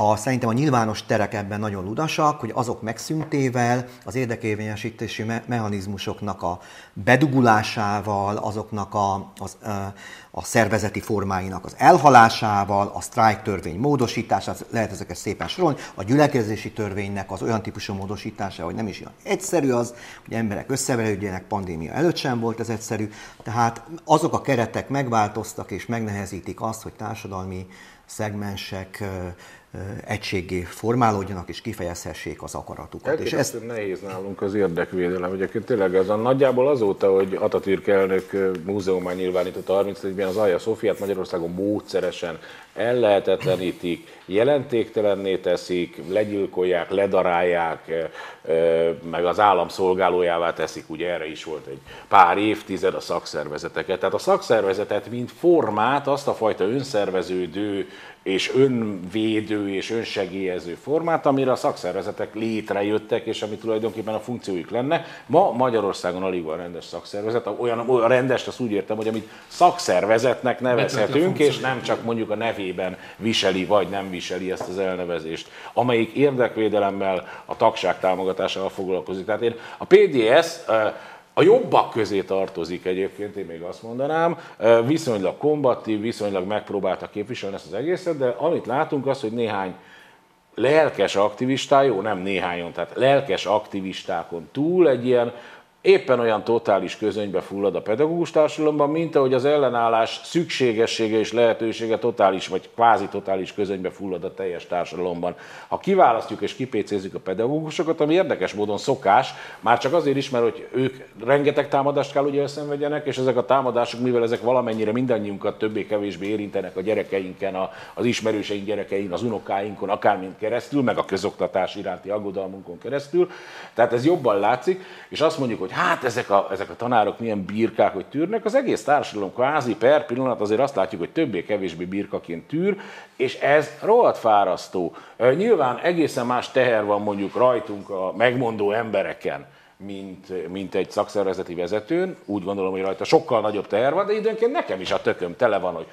a, szerintem a nyilvános terek ebben nagyon ludasak, hogy azok megszüntével, az érdekérvényesítési me- mechanizmusoknak a bedugulásával, azoknak a, az, a szervezeti formáinak az elhalásával, a sztrájk törvény módosítását, lehet ezeket szépen sorolni, a gyülekezési törvénynek az olyan típusú módosítása, hogy nem is olyan egyszerű az, hogy emberek összeverődjenek, pandémia előtt sem volt ez egyszerű, tehát azok a keretek megváltoztak és megnehezítik azt, hogy társadalmi szegmensek egységé formálódjanak és kifejezhessék az akaratukat. És ez nehéz nálunk az érdekvédelem. Egyébként tényleg ez a nagyjából azóta, hogy Atatürk elnök múzeumán nyilvánított 31-ben az Alja Szófiát Magyarországon módszeresen ellehetetlenítik, jelentéktelenné teszik, legyilkolják, ledarálják, meg az állam szolgálójává teszik, ugye erre is volt egy pár évtized a szakszervezeteket. Tehát a szakszervezetet, mint formát, azt a fajta önszerveződő és önvédő és önsegélyező formát, amire a szakszervezetek létrejöttek, és ami tulajdonképpen a funkciójuk lenne. Ma Magyarországon alig van rendes szakszervezet, olyan, olyan rendes, azt úgy értem, hogy amit szakszervezetnek nevezhetünk, és nem csak mondjuk a nevében viseli vagy nem viseli ezt az elnevezést, amelyik érdekvédelemmel, a tagság támogatásával foglalkozik. Tehát én a PDS a jobbak közé tartozik egyébként, én még azt mondanám, viszonylag kombatív, viszonylag megpróbálta képviselni ezt az egészet, de amit látunk az, hogy néhány lelkes aktivistá, jó, nem néhányan, tehát lelkes aktivistákon túl egy ilyen éppen olyan totális közönybe fullad a pedagógus társadalomban, mint ahogy az ellenállás szükségessége és lehetősége totális vagy kvázi totális közönybe fullad a teljes társadalomban. Ha kiválasztjuk és kipécézzük a pedagógusokat, ami érdekes módon szokás, már csak azért is, mert hogy ők rengeteg támadást kell, hogy elszenvedjenek, és ezek a támadások, mivel ezek valamennyire mindannyiunkat többé-kevésbé érintenek a gyerekeinken, az ismerőseink gyerekein, az unokáinkon, akármint keresztül, meg a közoktatás iránti aggodalmunkon keresztül. Tehát ez jobban látszik, és azt mondjuk, hogy hát ezek a, ezek a tanárok milyen birkák, hogy tűrnek, az egész társadalom kvázi per pillanat azért azt látjuk, hogy többé-kevésbé birkaként tűr, és ez rohadt fárasztó. Nyilván egészen más teher van mondjuk rajtunk a megmondó embereken, mint, mint egy szakszervezeti vezetőn. Úgy gondolom, hogy rajta sokkal nagyobb teher van, de időnként nekem is a tököm tele van, hogy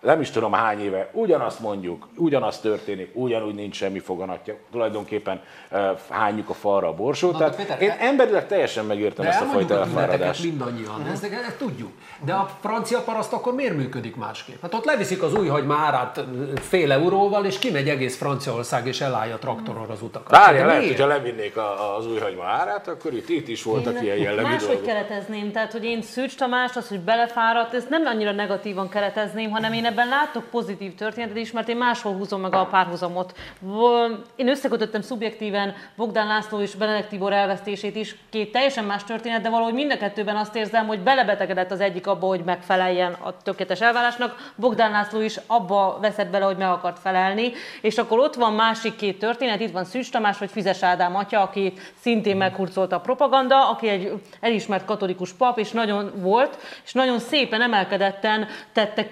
nem is tudom hány éve, ugyanazt mondjuk, ugyanazt történik, ugyanúgy nincs semmi foganatja, tulajdonképpen uh, hányjuk a falra a borsót. Tehát Péter, én emberileg teljesen megértem ezt a fajta elfáradást. mindannyian, ezt, ezt tudjuk. De a francia paraszt akkor miért működik másképp? Hát ott leviszik az új hagymárát fél euróval, és kimegy egész Franciaország, és elállja a traktorral az utakat. Várja, lehet, hogyha levinnék a, az új hagyma árát, akkor itt, itt is voltak én ilyen jellegű Máshogy dolgok. keretezném, tehát hogy én Szűcs Tamás, az, hogy belefáradt, ezt nem annyira negatívan keretezném, hanem én ebben látok pozitív történetet is, mert én máshol húzom meg a párhuzamot. Én összekötöttem szubjektíven Bogdán László és Benedek Tibor elvesztését is, két teljesen más történet, de valahogy mind a kettőben azt érzem, hogy belebetegedett az egyik abba, hogy megfeleljen a tökéletes elvárásnak, Bogdán László is abba veszett bele, hogy meg akart felelni, és akkor ott van másik két történet, itt van Szűcs Tamás vagy Füzes Ádám atya, aki szintén meghurcolta a propaganda, aki egy elismert katolikus pap, és nagyon volt, és nagyon szépen emelkedetten tette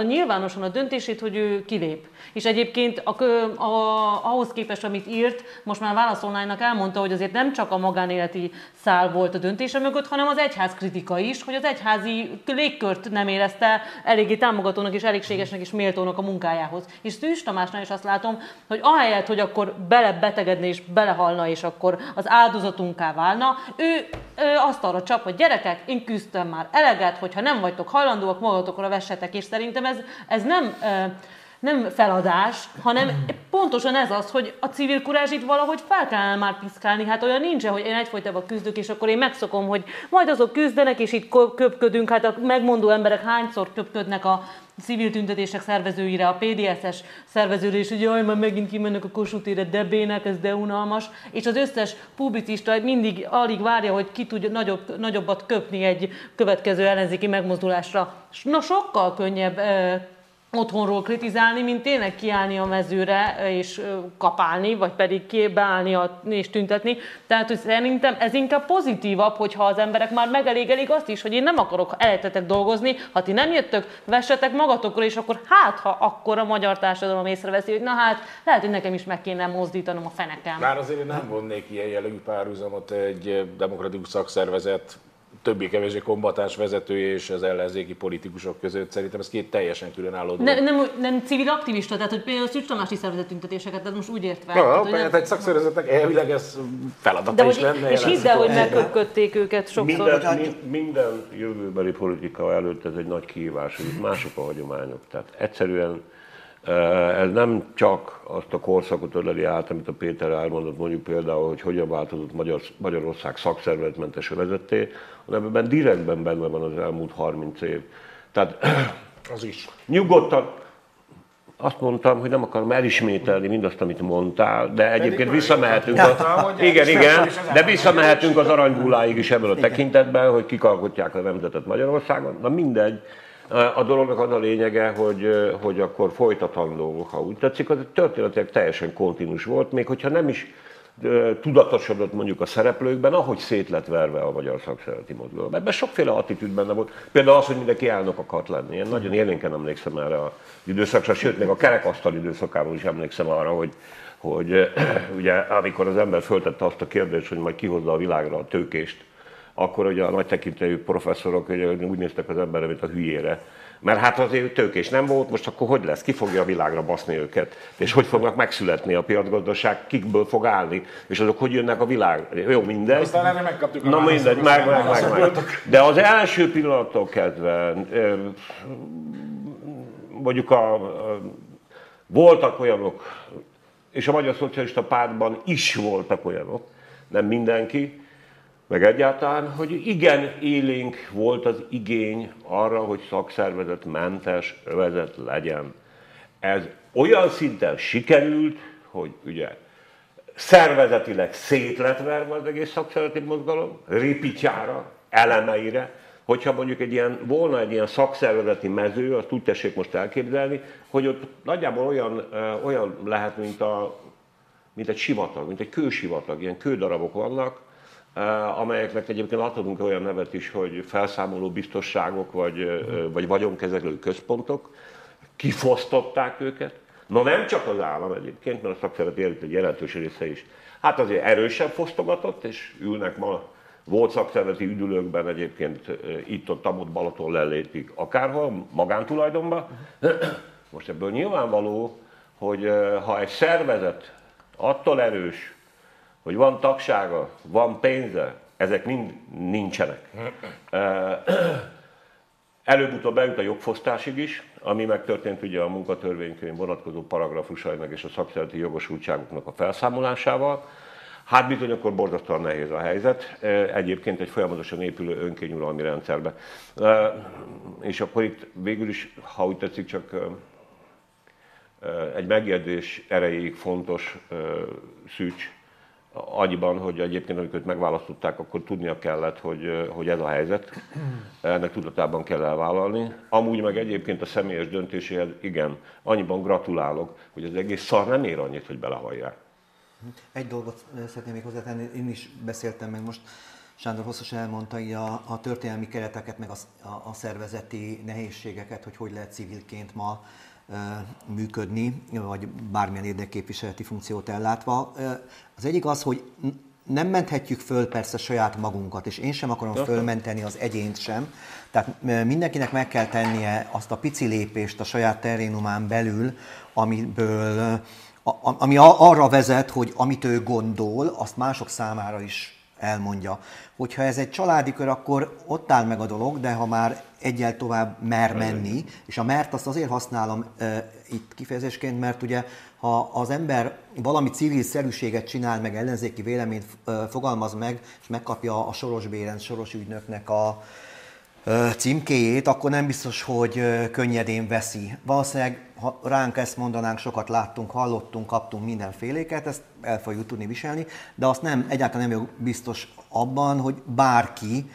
közzévállalta nyilvánosan a döntését, hogy ő kilép. És egyébként a, a, ahhoz képest, amit írt, most már válaszolnának elmondta, hogy azért nem csak a magánéleti szál volt a döntése mögött, hanem az egyház kritika is, hogy az egyházi légkört nem érezte eléggé támogatónak és elégségesnek és méltónak a munkájához. És Szűs Tamásnál is azt látom, hogy ahelyett, hogy akkor belebetegedne és belehalna, és akkor az áldozatunká válna, ő, ő azt arra csap, hogy gyerekek, én küzdtem már eleget, hogyha nem vagytok hajlandóak, magatokra vessetek, és szerintem ez, ez nem nem feladás, hanem pontosan ez az, hogy a civil kurázs itt valahogy fel kellene már piszkálni. Hát olyan nincs, hogy én egyfolytában küzdök, és akkor én megszokom, hogy majd azok küzdenek, és itt köpködünk. Hát a megmondó emberek hányszor köpködnek a civil tüntetések szervezőire, a PDS-es szervezőre is, hogy jaj, már megint kimennek a Kossuth de bének, ez de unalmas, és az összes publicista mindig alig várja, hogy ki tudja nagyobb, nagyobbat köpni egy következő ellenzéki megmozdulásra. Na sokkal könnyebb otthonról kritizálni, mint tényleg kiállni a mezőre és kapálni, vagy pedig beállni és tüntetni. Tehát, hogy szerintem ez inkább pozitívabb, hogyha az emberek már megelégelik azt is, hogy én nem akarok eletetek dolgozni, ha ti nem jöttök, vessetek magatokra, és akkor hát, ha akkor a magyar társadalom észreveszi, hogy na hát, lehet, hogy nekem is meg kéne mozdítanom a fenekem. Már azért nem vonnék ilyen jellegű párhuzamot egy demokratikus szakszervezet többé-kevésbé kombatáns vezetője és az ellenzéki politikusok között. Szerintem ez két teljesen különálló dolog. Ne, nem, nem civil aktivista, tehát hogy például Szűcs Tamás is szervezett tüntetéseket, tehát most úgy értve. Ja, tehát, hogy hát nem- egy szakszervezetnek elvileg ez feladata De is hogy, lenne. és hidd el, hogy megköpködték őket sokszor. Minden, min- minden jövőbeli politika előtt ez egy nagy kihívás, hogy itt mások a hagyományok. Tehát egyszerűen ez nem csak azt a korszakot öleli át, amit a Péter elmondott, mondjuk például, hogy hogyan változott Magyar, Magyarország szakszervezetmentes vezetté, hanem ebben direktben benne van az elmúlt 30 év. Tehát Az is. nyugodtan azt mondtam, hogy nem akarom elismételni mindazt, amit mondtál, de egyébként visszamehetünk. A, igen, igen, de visszamehetünk az aranybulláig is ebből a tekintetben, hogy kik alkotják a nemzetet Magyarországon. Na mindegy, a dolognak az a lényege, hogy, hogy akkor folytatandó, ha úgy tetszik, az történetileg teljesen kontinus volt, még hogyha nem is tudatosodott mondjuk a szereplőkben, ahogy szét lett verve a magyar szakszereti mozgalom. Ebben sokféle attitűd benne volt. Például az, hogy mindenki elnök akart lenni. Én nagyon élénken emlékszem erre az időszakra, sőt, még a kerekasztal időszakában is emlékszem arra, hogy hogy ugye amikor az ember föltette azt a kérdést, hogy majd kihozza a világra a tőkést, akkor ugye a nagy tekintélyű professzorok ugye úgy néztek az emberre, mint a hülyére. Mert hát azért tőkés nem volt, most akkor hogy lesz? Ki fogja a világra baszni őket? És hogy fognak megszületni a piacgazdaság? Kikből fog állni? És azok hogy jönnek a világ? Jó, mindegy. Aztán erre megkaptuk a Na mindegy, meg, meg, meg, meg. De az első pillanattól kezdve, mondjuk a, a, voltak olyanok, és a Magyar Szocialista Pártban is voltak olyanok, nem mindenki, meg egyáltalán, hogy igen élénk volt az igény arra, hogy szakszervezetmentes övezet legyen. Ez olyan szinten sikerült, hogy ugye szervezetileg szét lett verve az egész szakszervezeti mozgalom, ripityára, elemeire, hogyha mondjuk egy ilyen, volna egy ilyen szakszervezeti mező, azt úgy tessék most elképzelni, hogy ott nagyjából olyan, olyan lehet, mint, a, mint egy sivatag, mint egy kősivatag, ilyen kődarabok vannak, amelyeknek egyébként adhatunk olyan nevet is, hogy felszámoló biztosságok, vagy, vagy vagyonkezelő központok, kifosztották őket. No nem csak az állam egyébként, mert a szakszervezeti élet egy jelentős része is. Hát azért erősen fosztogatott, és ülnek ma volt szakszervezeti üdülőkben egyébként itt-ott, ott Balaton lelétig, akárhol, magántulajdonban. Most ebből nyilvánvaló, hogy ha egy szervezet attól erős, hogy van tagsága, van pénze, ezek mind nincsenek. Előbb-utóbb eljut a jogfosztásig is, ami megtörtént ugye a munkatörvénykönyv vonatkozó paragrafusainak és a szakszereti jogosultságoknak a felszámolásával. Hát bizony akkor borzasztóan nehéz a helyzet, egyébként egy folyamatosan épülő önkényuralmi rendszerbe. És akkor itt végül is, ha úgy tetszik, csak egy megjegyzés erejéig fontos szűcs, annyiban, hogy egyébként amikor őt megválasztották, akkor tudnia kellett, hogy, hogy ez a helyzet. Ennek tudatában kell elvállalni. Amúgy meg egyébként a személyes döntéséhez igen, annyiban gratulálok, hogy az egész szar nem ér annyit, hogy belehallják. Egy dolgot szeretném még hozzátenni, én is beszéltem meg most, Sándor hosszasan elmondta így a, a történelmi kereteket, meg a, a, a szervezeti nehézségeket, hogy hogy lehet civilként ma működni, vagy bármilyen érdekképviseleti funkciót ellátva. Az egyik az, hogy nem menthetjük föl persze saját magunkat, és én sem akarom fölmenteni az egyént sem. Tehát mindenkinek meg kell tennie azt a pici lépést a saját terénumán belül, amiből ami arra vezet, hogy amit ő gondol, azt mások számára is elmondja. Hogyha ez egy családi kör, akkor ott áll meg a dolog, de ha már egyel tovább mer menni, és a mert azt azért használom e, itt kifejezésként, mert ugye ha az ember valami civil szerűséget csinál, meg ellenzéki véleményt e, fogalmaz meg, és megkapja a Soros Bérend, Soros ügynöknek a, ö, címkéjét, akkor nem biztos, hogy könnyedén veszi. Valószínűleg, ha ránk ezt mondanánk, sokat láttunk, hallottunk, kaptunk mindenféléket, ezt el fogjuk tudni viselni, de azt nem, egyáltalán nem vagyok biztos abban, hogy bárki,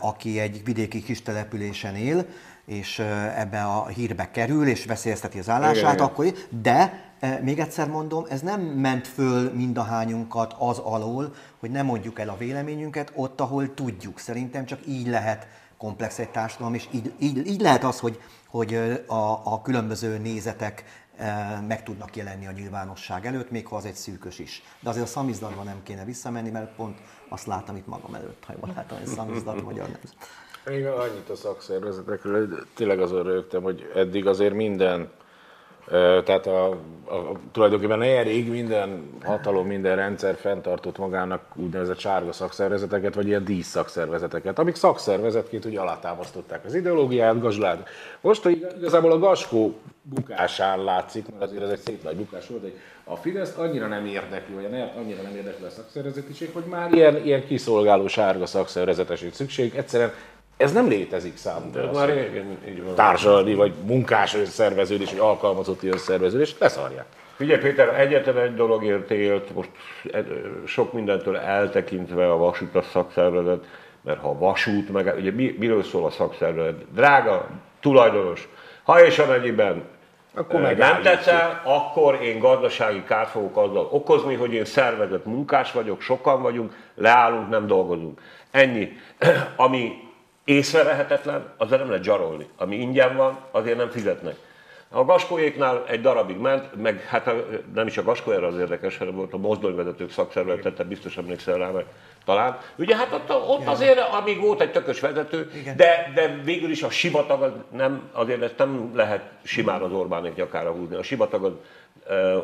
aki egy vidéki kis településen él, és ö, ebbe a hírbe kerül, és veszélyezteti az állását, Igen, akkor de eh, még egyszer mondom, ez nem ment föl mindahányunkat az alól, hogy nem mondjuk el a véleményünket ott, ahol tudjuk. Szerintem csak így lehet komplex egy társadalom, és így, így, így lehet az, hogy, hogy a, a különböző nézetek meg tudnak jelenni a nyilvánosság előtt, még ha az egy szűkös is. De azért a szamizdatban nem kéne visszamenni, mert pont azt látom itt magam előtt, ha jól látom, hogy szamizdat magyar nem. Még annyit a szakszervezetekről, tényleg azon rögtem, hogy eddig azért minden tehát a, a, tulajdonképpen elég minden hatalom, minden rendszer fenntartott magának úgynevezett sárga szakszervezeteket, vagy ilyen dísz szakszervezeteket, amik szakszervezetként ugye alátámasztották az ideológiát, gazslád. Most igazából a Gaskó bukásán látszik, mert azért ez egy szép nagy bukás volt, hogy a Fidesz annyira nem érdekli, vagy annyira nem érdekli a szakszervezetiség, hogy már ilyen, ilyen kiszolgáló sárga szakszervezeteség szükség. Egyszerűen ez nem létezik számomra. Már régen így van. Társadalmi vagy munkás összerveződés, vagy alkalmazotti összerveződés, leszarják. Figyelj Péter, egyetlen egy dologért élt, most sok mindentől eltekintve a vasút a szakszervezet, mert ha a vasút, meg ugye miről szól a szakszervezet? Drága tulajdonos, ha és amennyiben akkor meg nem tetszel, akkor én gazdasági kárt fogok azzal okozni, hogy én szervezett munkás vagyok, sokan vagyunk, leállunk, nem dolgozunk. Ennyi. Ami észrevehetetlen, azzal nem lehet zsarolni. Ami ingyen van, azért nem fizetnek. A gaskóéknál egy darabig ment, meg hát nem is a gaskó erre az érdekes, hanem volt a mozdonyvezetők szakszervezete, biztos emlékszel rá, meg talán. Ugye hát ott, ott azért, amíg volt egy tökös vezető, de, de végül is a sivatag az nem, azért ezt nem lehet simán az Orbánék nyakára húzni. A sivatag az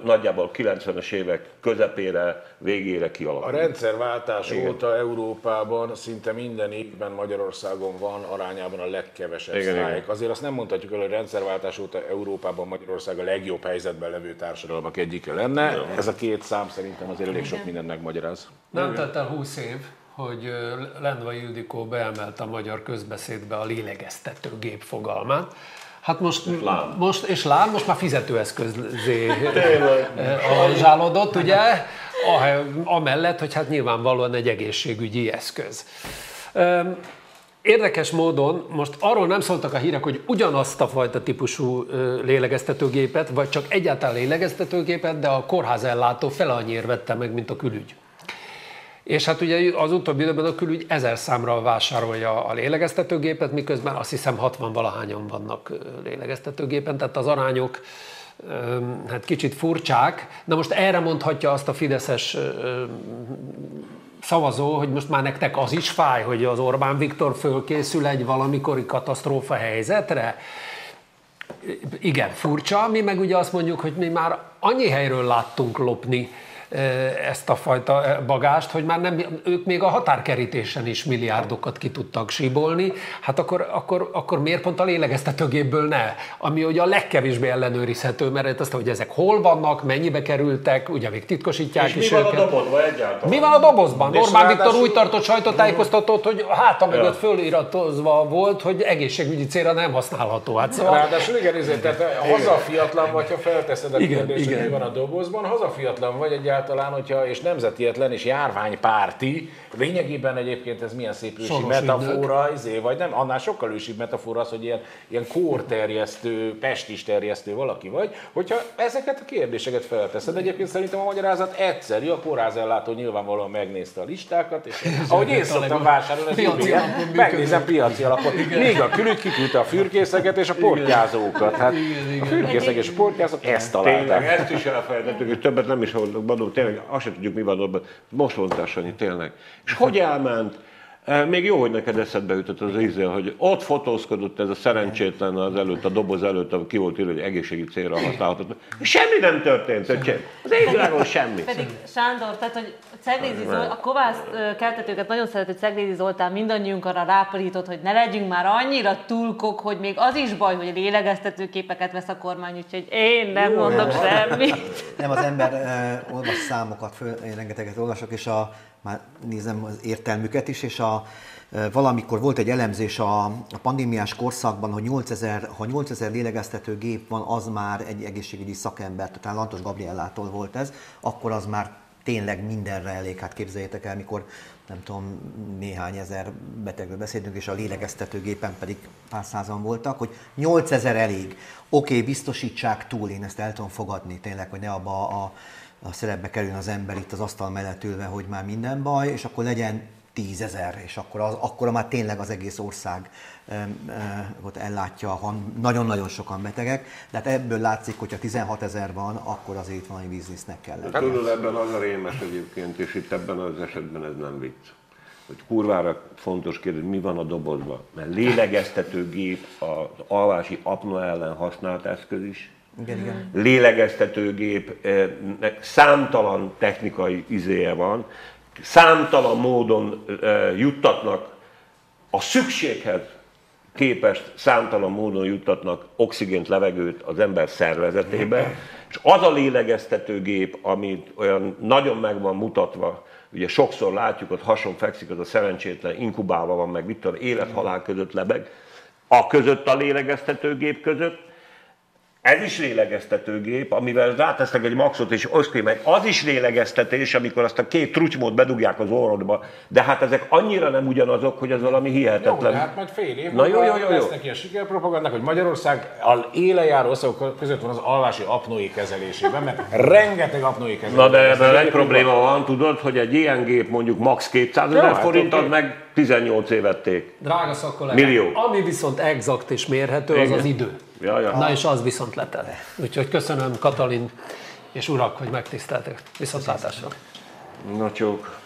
nagyjából 90-es évek közepére, végére kialakult. A rendszerváltás Igen. óta Európában szinte minden évben Magyarországon van arányában a legkevesebb Igen, sztrájk. Azért azt nem mondhatjuk el, hogy a rendszerváltás óta Európában Magyarország a legjobb helyzetben levő társadalmak egyike lenne. Igen. Ez a két szám szerintem azért elég sok mindent megmagyaráz. Nem telt el 20 év, hogy Lendvai Ildikó beemelte a magyar közbeszédbe a lélegeztetőgép fogalmát, Hát most, lám. most, és lám, most már fizetőeszközé zsálódott, ugye? Amellett, hogy hát nyilvánvalóan egy egészségügyi eszköz. Érdekes módon most arról nem szóltak a hírek, hogy ugyanazt a fajta típusú lélegeztetőgépet, vagy csak egyáltalán lélegeztetőgépet, de a kórházellátó fele annyiért vette meg, mint a külügy. És hát ugye az utóbbi időben a külügy ezer számra vásárolja a lélegeztetőgépet, miközben azt hiszem 60 valahányan vannak lélegeztetőgépen, tehát az arányok hát kicsit furcsák. Na most erre mondhatja azt a fideszes szavazó, hogy most már nektek az is fáj, hogy az Orbán Viktor fölkészül egy valamikori katasztrófa helyzetre. Igen, furcsa, mi meg ugye azt mondjuk, hogy mi már annyi helyről láttunk lopni, ezt a fajta bagást, hogy már nem, ők még a határkerítésen is milliárdokat ki tudtak síbolni, hát akkor, akkor, akkor miért pont a lélegeztetőgépből ne? Ami ugye a legkevésbé ellenőrizhető, mert azt, hogy ezek hol vannak, mennyibe kerültek, ugye még titkosítják és is mi van őket. a dobozban egyáltalán? Mi van a dobozban? Orbán Viktor úgy tartott sajtótájékoztatót, hogy a háta mögött föliratozva volt, hogy egészségügyi célra nem használható. Hát szóval... Ráadásul igen, ezért, tehát hazafiatlan vagy, ha felteszed a kérdést, hogy mi van a dobozban, hazafiatlan vagy egyáltalán egyáltalán, hogyha, és nemzetietlen és járványpárti, lényegében egyébként ez milyen szép ősi metafora, izé, vagy nem, annál sokkal ősibb metafora az, hogy ilyen, ilyen kórterjesztő, pestis terjesztő valaki vagy, hogyha ezeket a kérdéseket felteszed. Egyébként szerintem a magyarázat egyszerű, a kórházellátó nyilvánvalóan megnézte a listákat, és ahogy én szoktam vásárolni, megnézem piaci alapon. Még a külük kiküldte a fürkészeket és a portyázókat. Hát a fürkészek és a portyázók ezt találták. Tényleg, ezt is elfelejtettük, hogy többet nem is mondom, tényleg azt sem tudjuk, mi van ott. Most mondtál, Sanyi, tényleg. És hogy elment? Még jó, hogy neked eszedbe jutott az ízél, hogy ott fotózkodott ez a szerencsétlen az előtt, a doboz előtt, ki volt írva, hogy egészségi célra használható. Semmi nem történt, az égvilágon semmi. Pedig Sándor, tehát hogy Ceglédi Zolt, a kovász keltetőket nagyon szeret, hogy Ceglédi Zoltán mindannyiunk arra ráparított, hogy ne legyünk már annyira túlkok, hogy még az is baj, hogy lélegeztető képeket vesz a kormány, úgyhogy én nem Jó, mondok semmit. Nem, az ember uh, olvas számokat, föl, én rengeteget olvasok, és a, már nézem az értelmüket is, és a, valamikor volt egy elemzés a, a pandémiás korszakban, hogy 8000, ha 8000 lélegeztető gép van, az már egy egészségügyi szakember, tehát Lantos Gabriellától volt ez, akkor az már tényleg mindenre elég. Hát képzeljétek el, mikor nem tudom, néhány ezer betegről beszélünk, és a lélegeztetőgépen pedig pár százan voltak, hogy 8000 elég. Oké, okay, biztosítsák túl, én ezt el tudom fogadni tényleg, hogy ne abba a, a szerepbe kerüljön az ember itt az asztal mellett ülve, hogy már minden baj, és akkor legyen tízezer, és akkor, az, akkor már tényleg az egész ország e, ott ellátja, van nagyon-nagyon sokan betegek, de hát ebből látszik, hogyha 16 ezer van, akkor azért itt valami biznisznek kell lenni. Tudod, ebben az a rémes egyébként, és itt ebben az esetben ez nem vicc. Hogy kurvára fontos kérdés, mi van a dobozban. Mert lélegeztetőgép az alvási apnoa ellen használt eszköz is, Igen, igen. lélegeztetőgépnek számtalan technikai izéje van, számtalan módon eh, juttatnak a szükséghez képest számtalan módon juttatnak oxigént, levegőt az ember szervezetébe, és az a lélegeztetőgép, amit olyan nagyon meg van mutatva, ugye sokszor látjuk, ott hason fekszik, az a szerencsétlen inkubálva van, meg mit tudom, élet-halál között lebeg, a között a lélegeztetőgép között, ez is lélegeztetőgép, amivel rátesznek egy maxot és oszkrémet. Az is lélegeztetés, amikor azt a két trutymót bedugják az orrodba. De hát ezek annyira nem ugyanazok, hogy ez valami Jó, hihetetlen. de hát majd fél év Na jó, jó, jó, jó. lesz neki a sikerpropagandák, hogy Magyarország a élejáró országok között van az alvási apnoé kezelésében, mert rengeteg apnoé kezelés. Na de ebben egy probléma van, tudod, hogy egy ilyen gép mondjuk max. 200 Jó, ezer hát forint, az oké. meg 18 évették. Drága szakkollégák, Millió. ami viszont exakt és mérhető, az Igen. az idő. Ja, ja. Na és az viszont letelt. Úgyhogy köszönöm Katalin és urak, hogy megtiszteltek. Viszontlátásra. Na csók.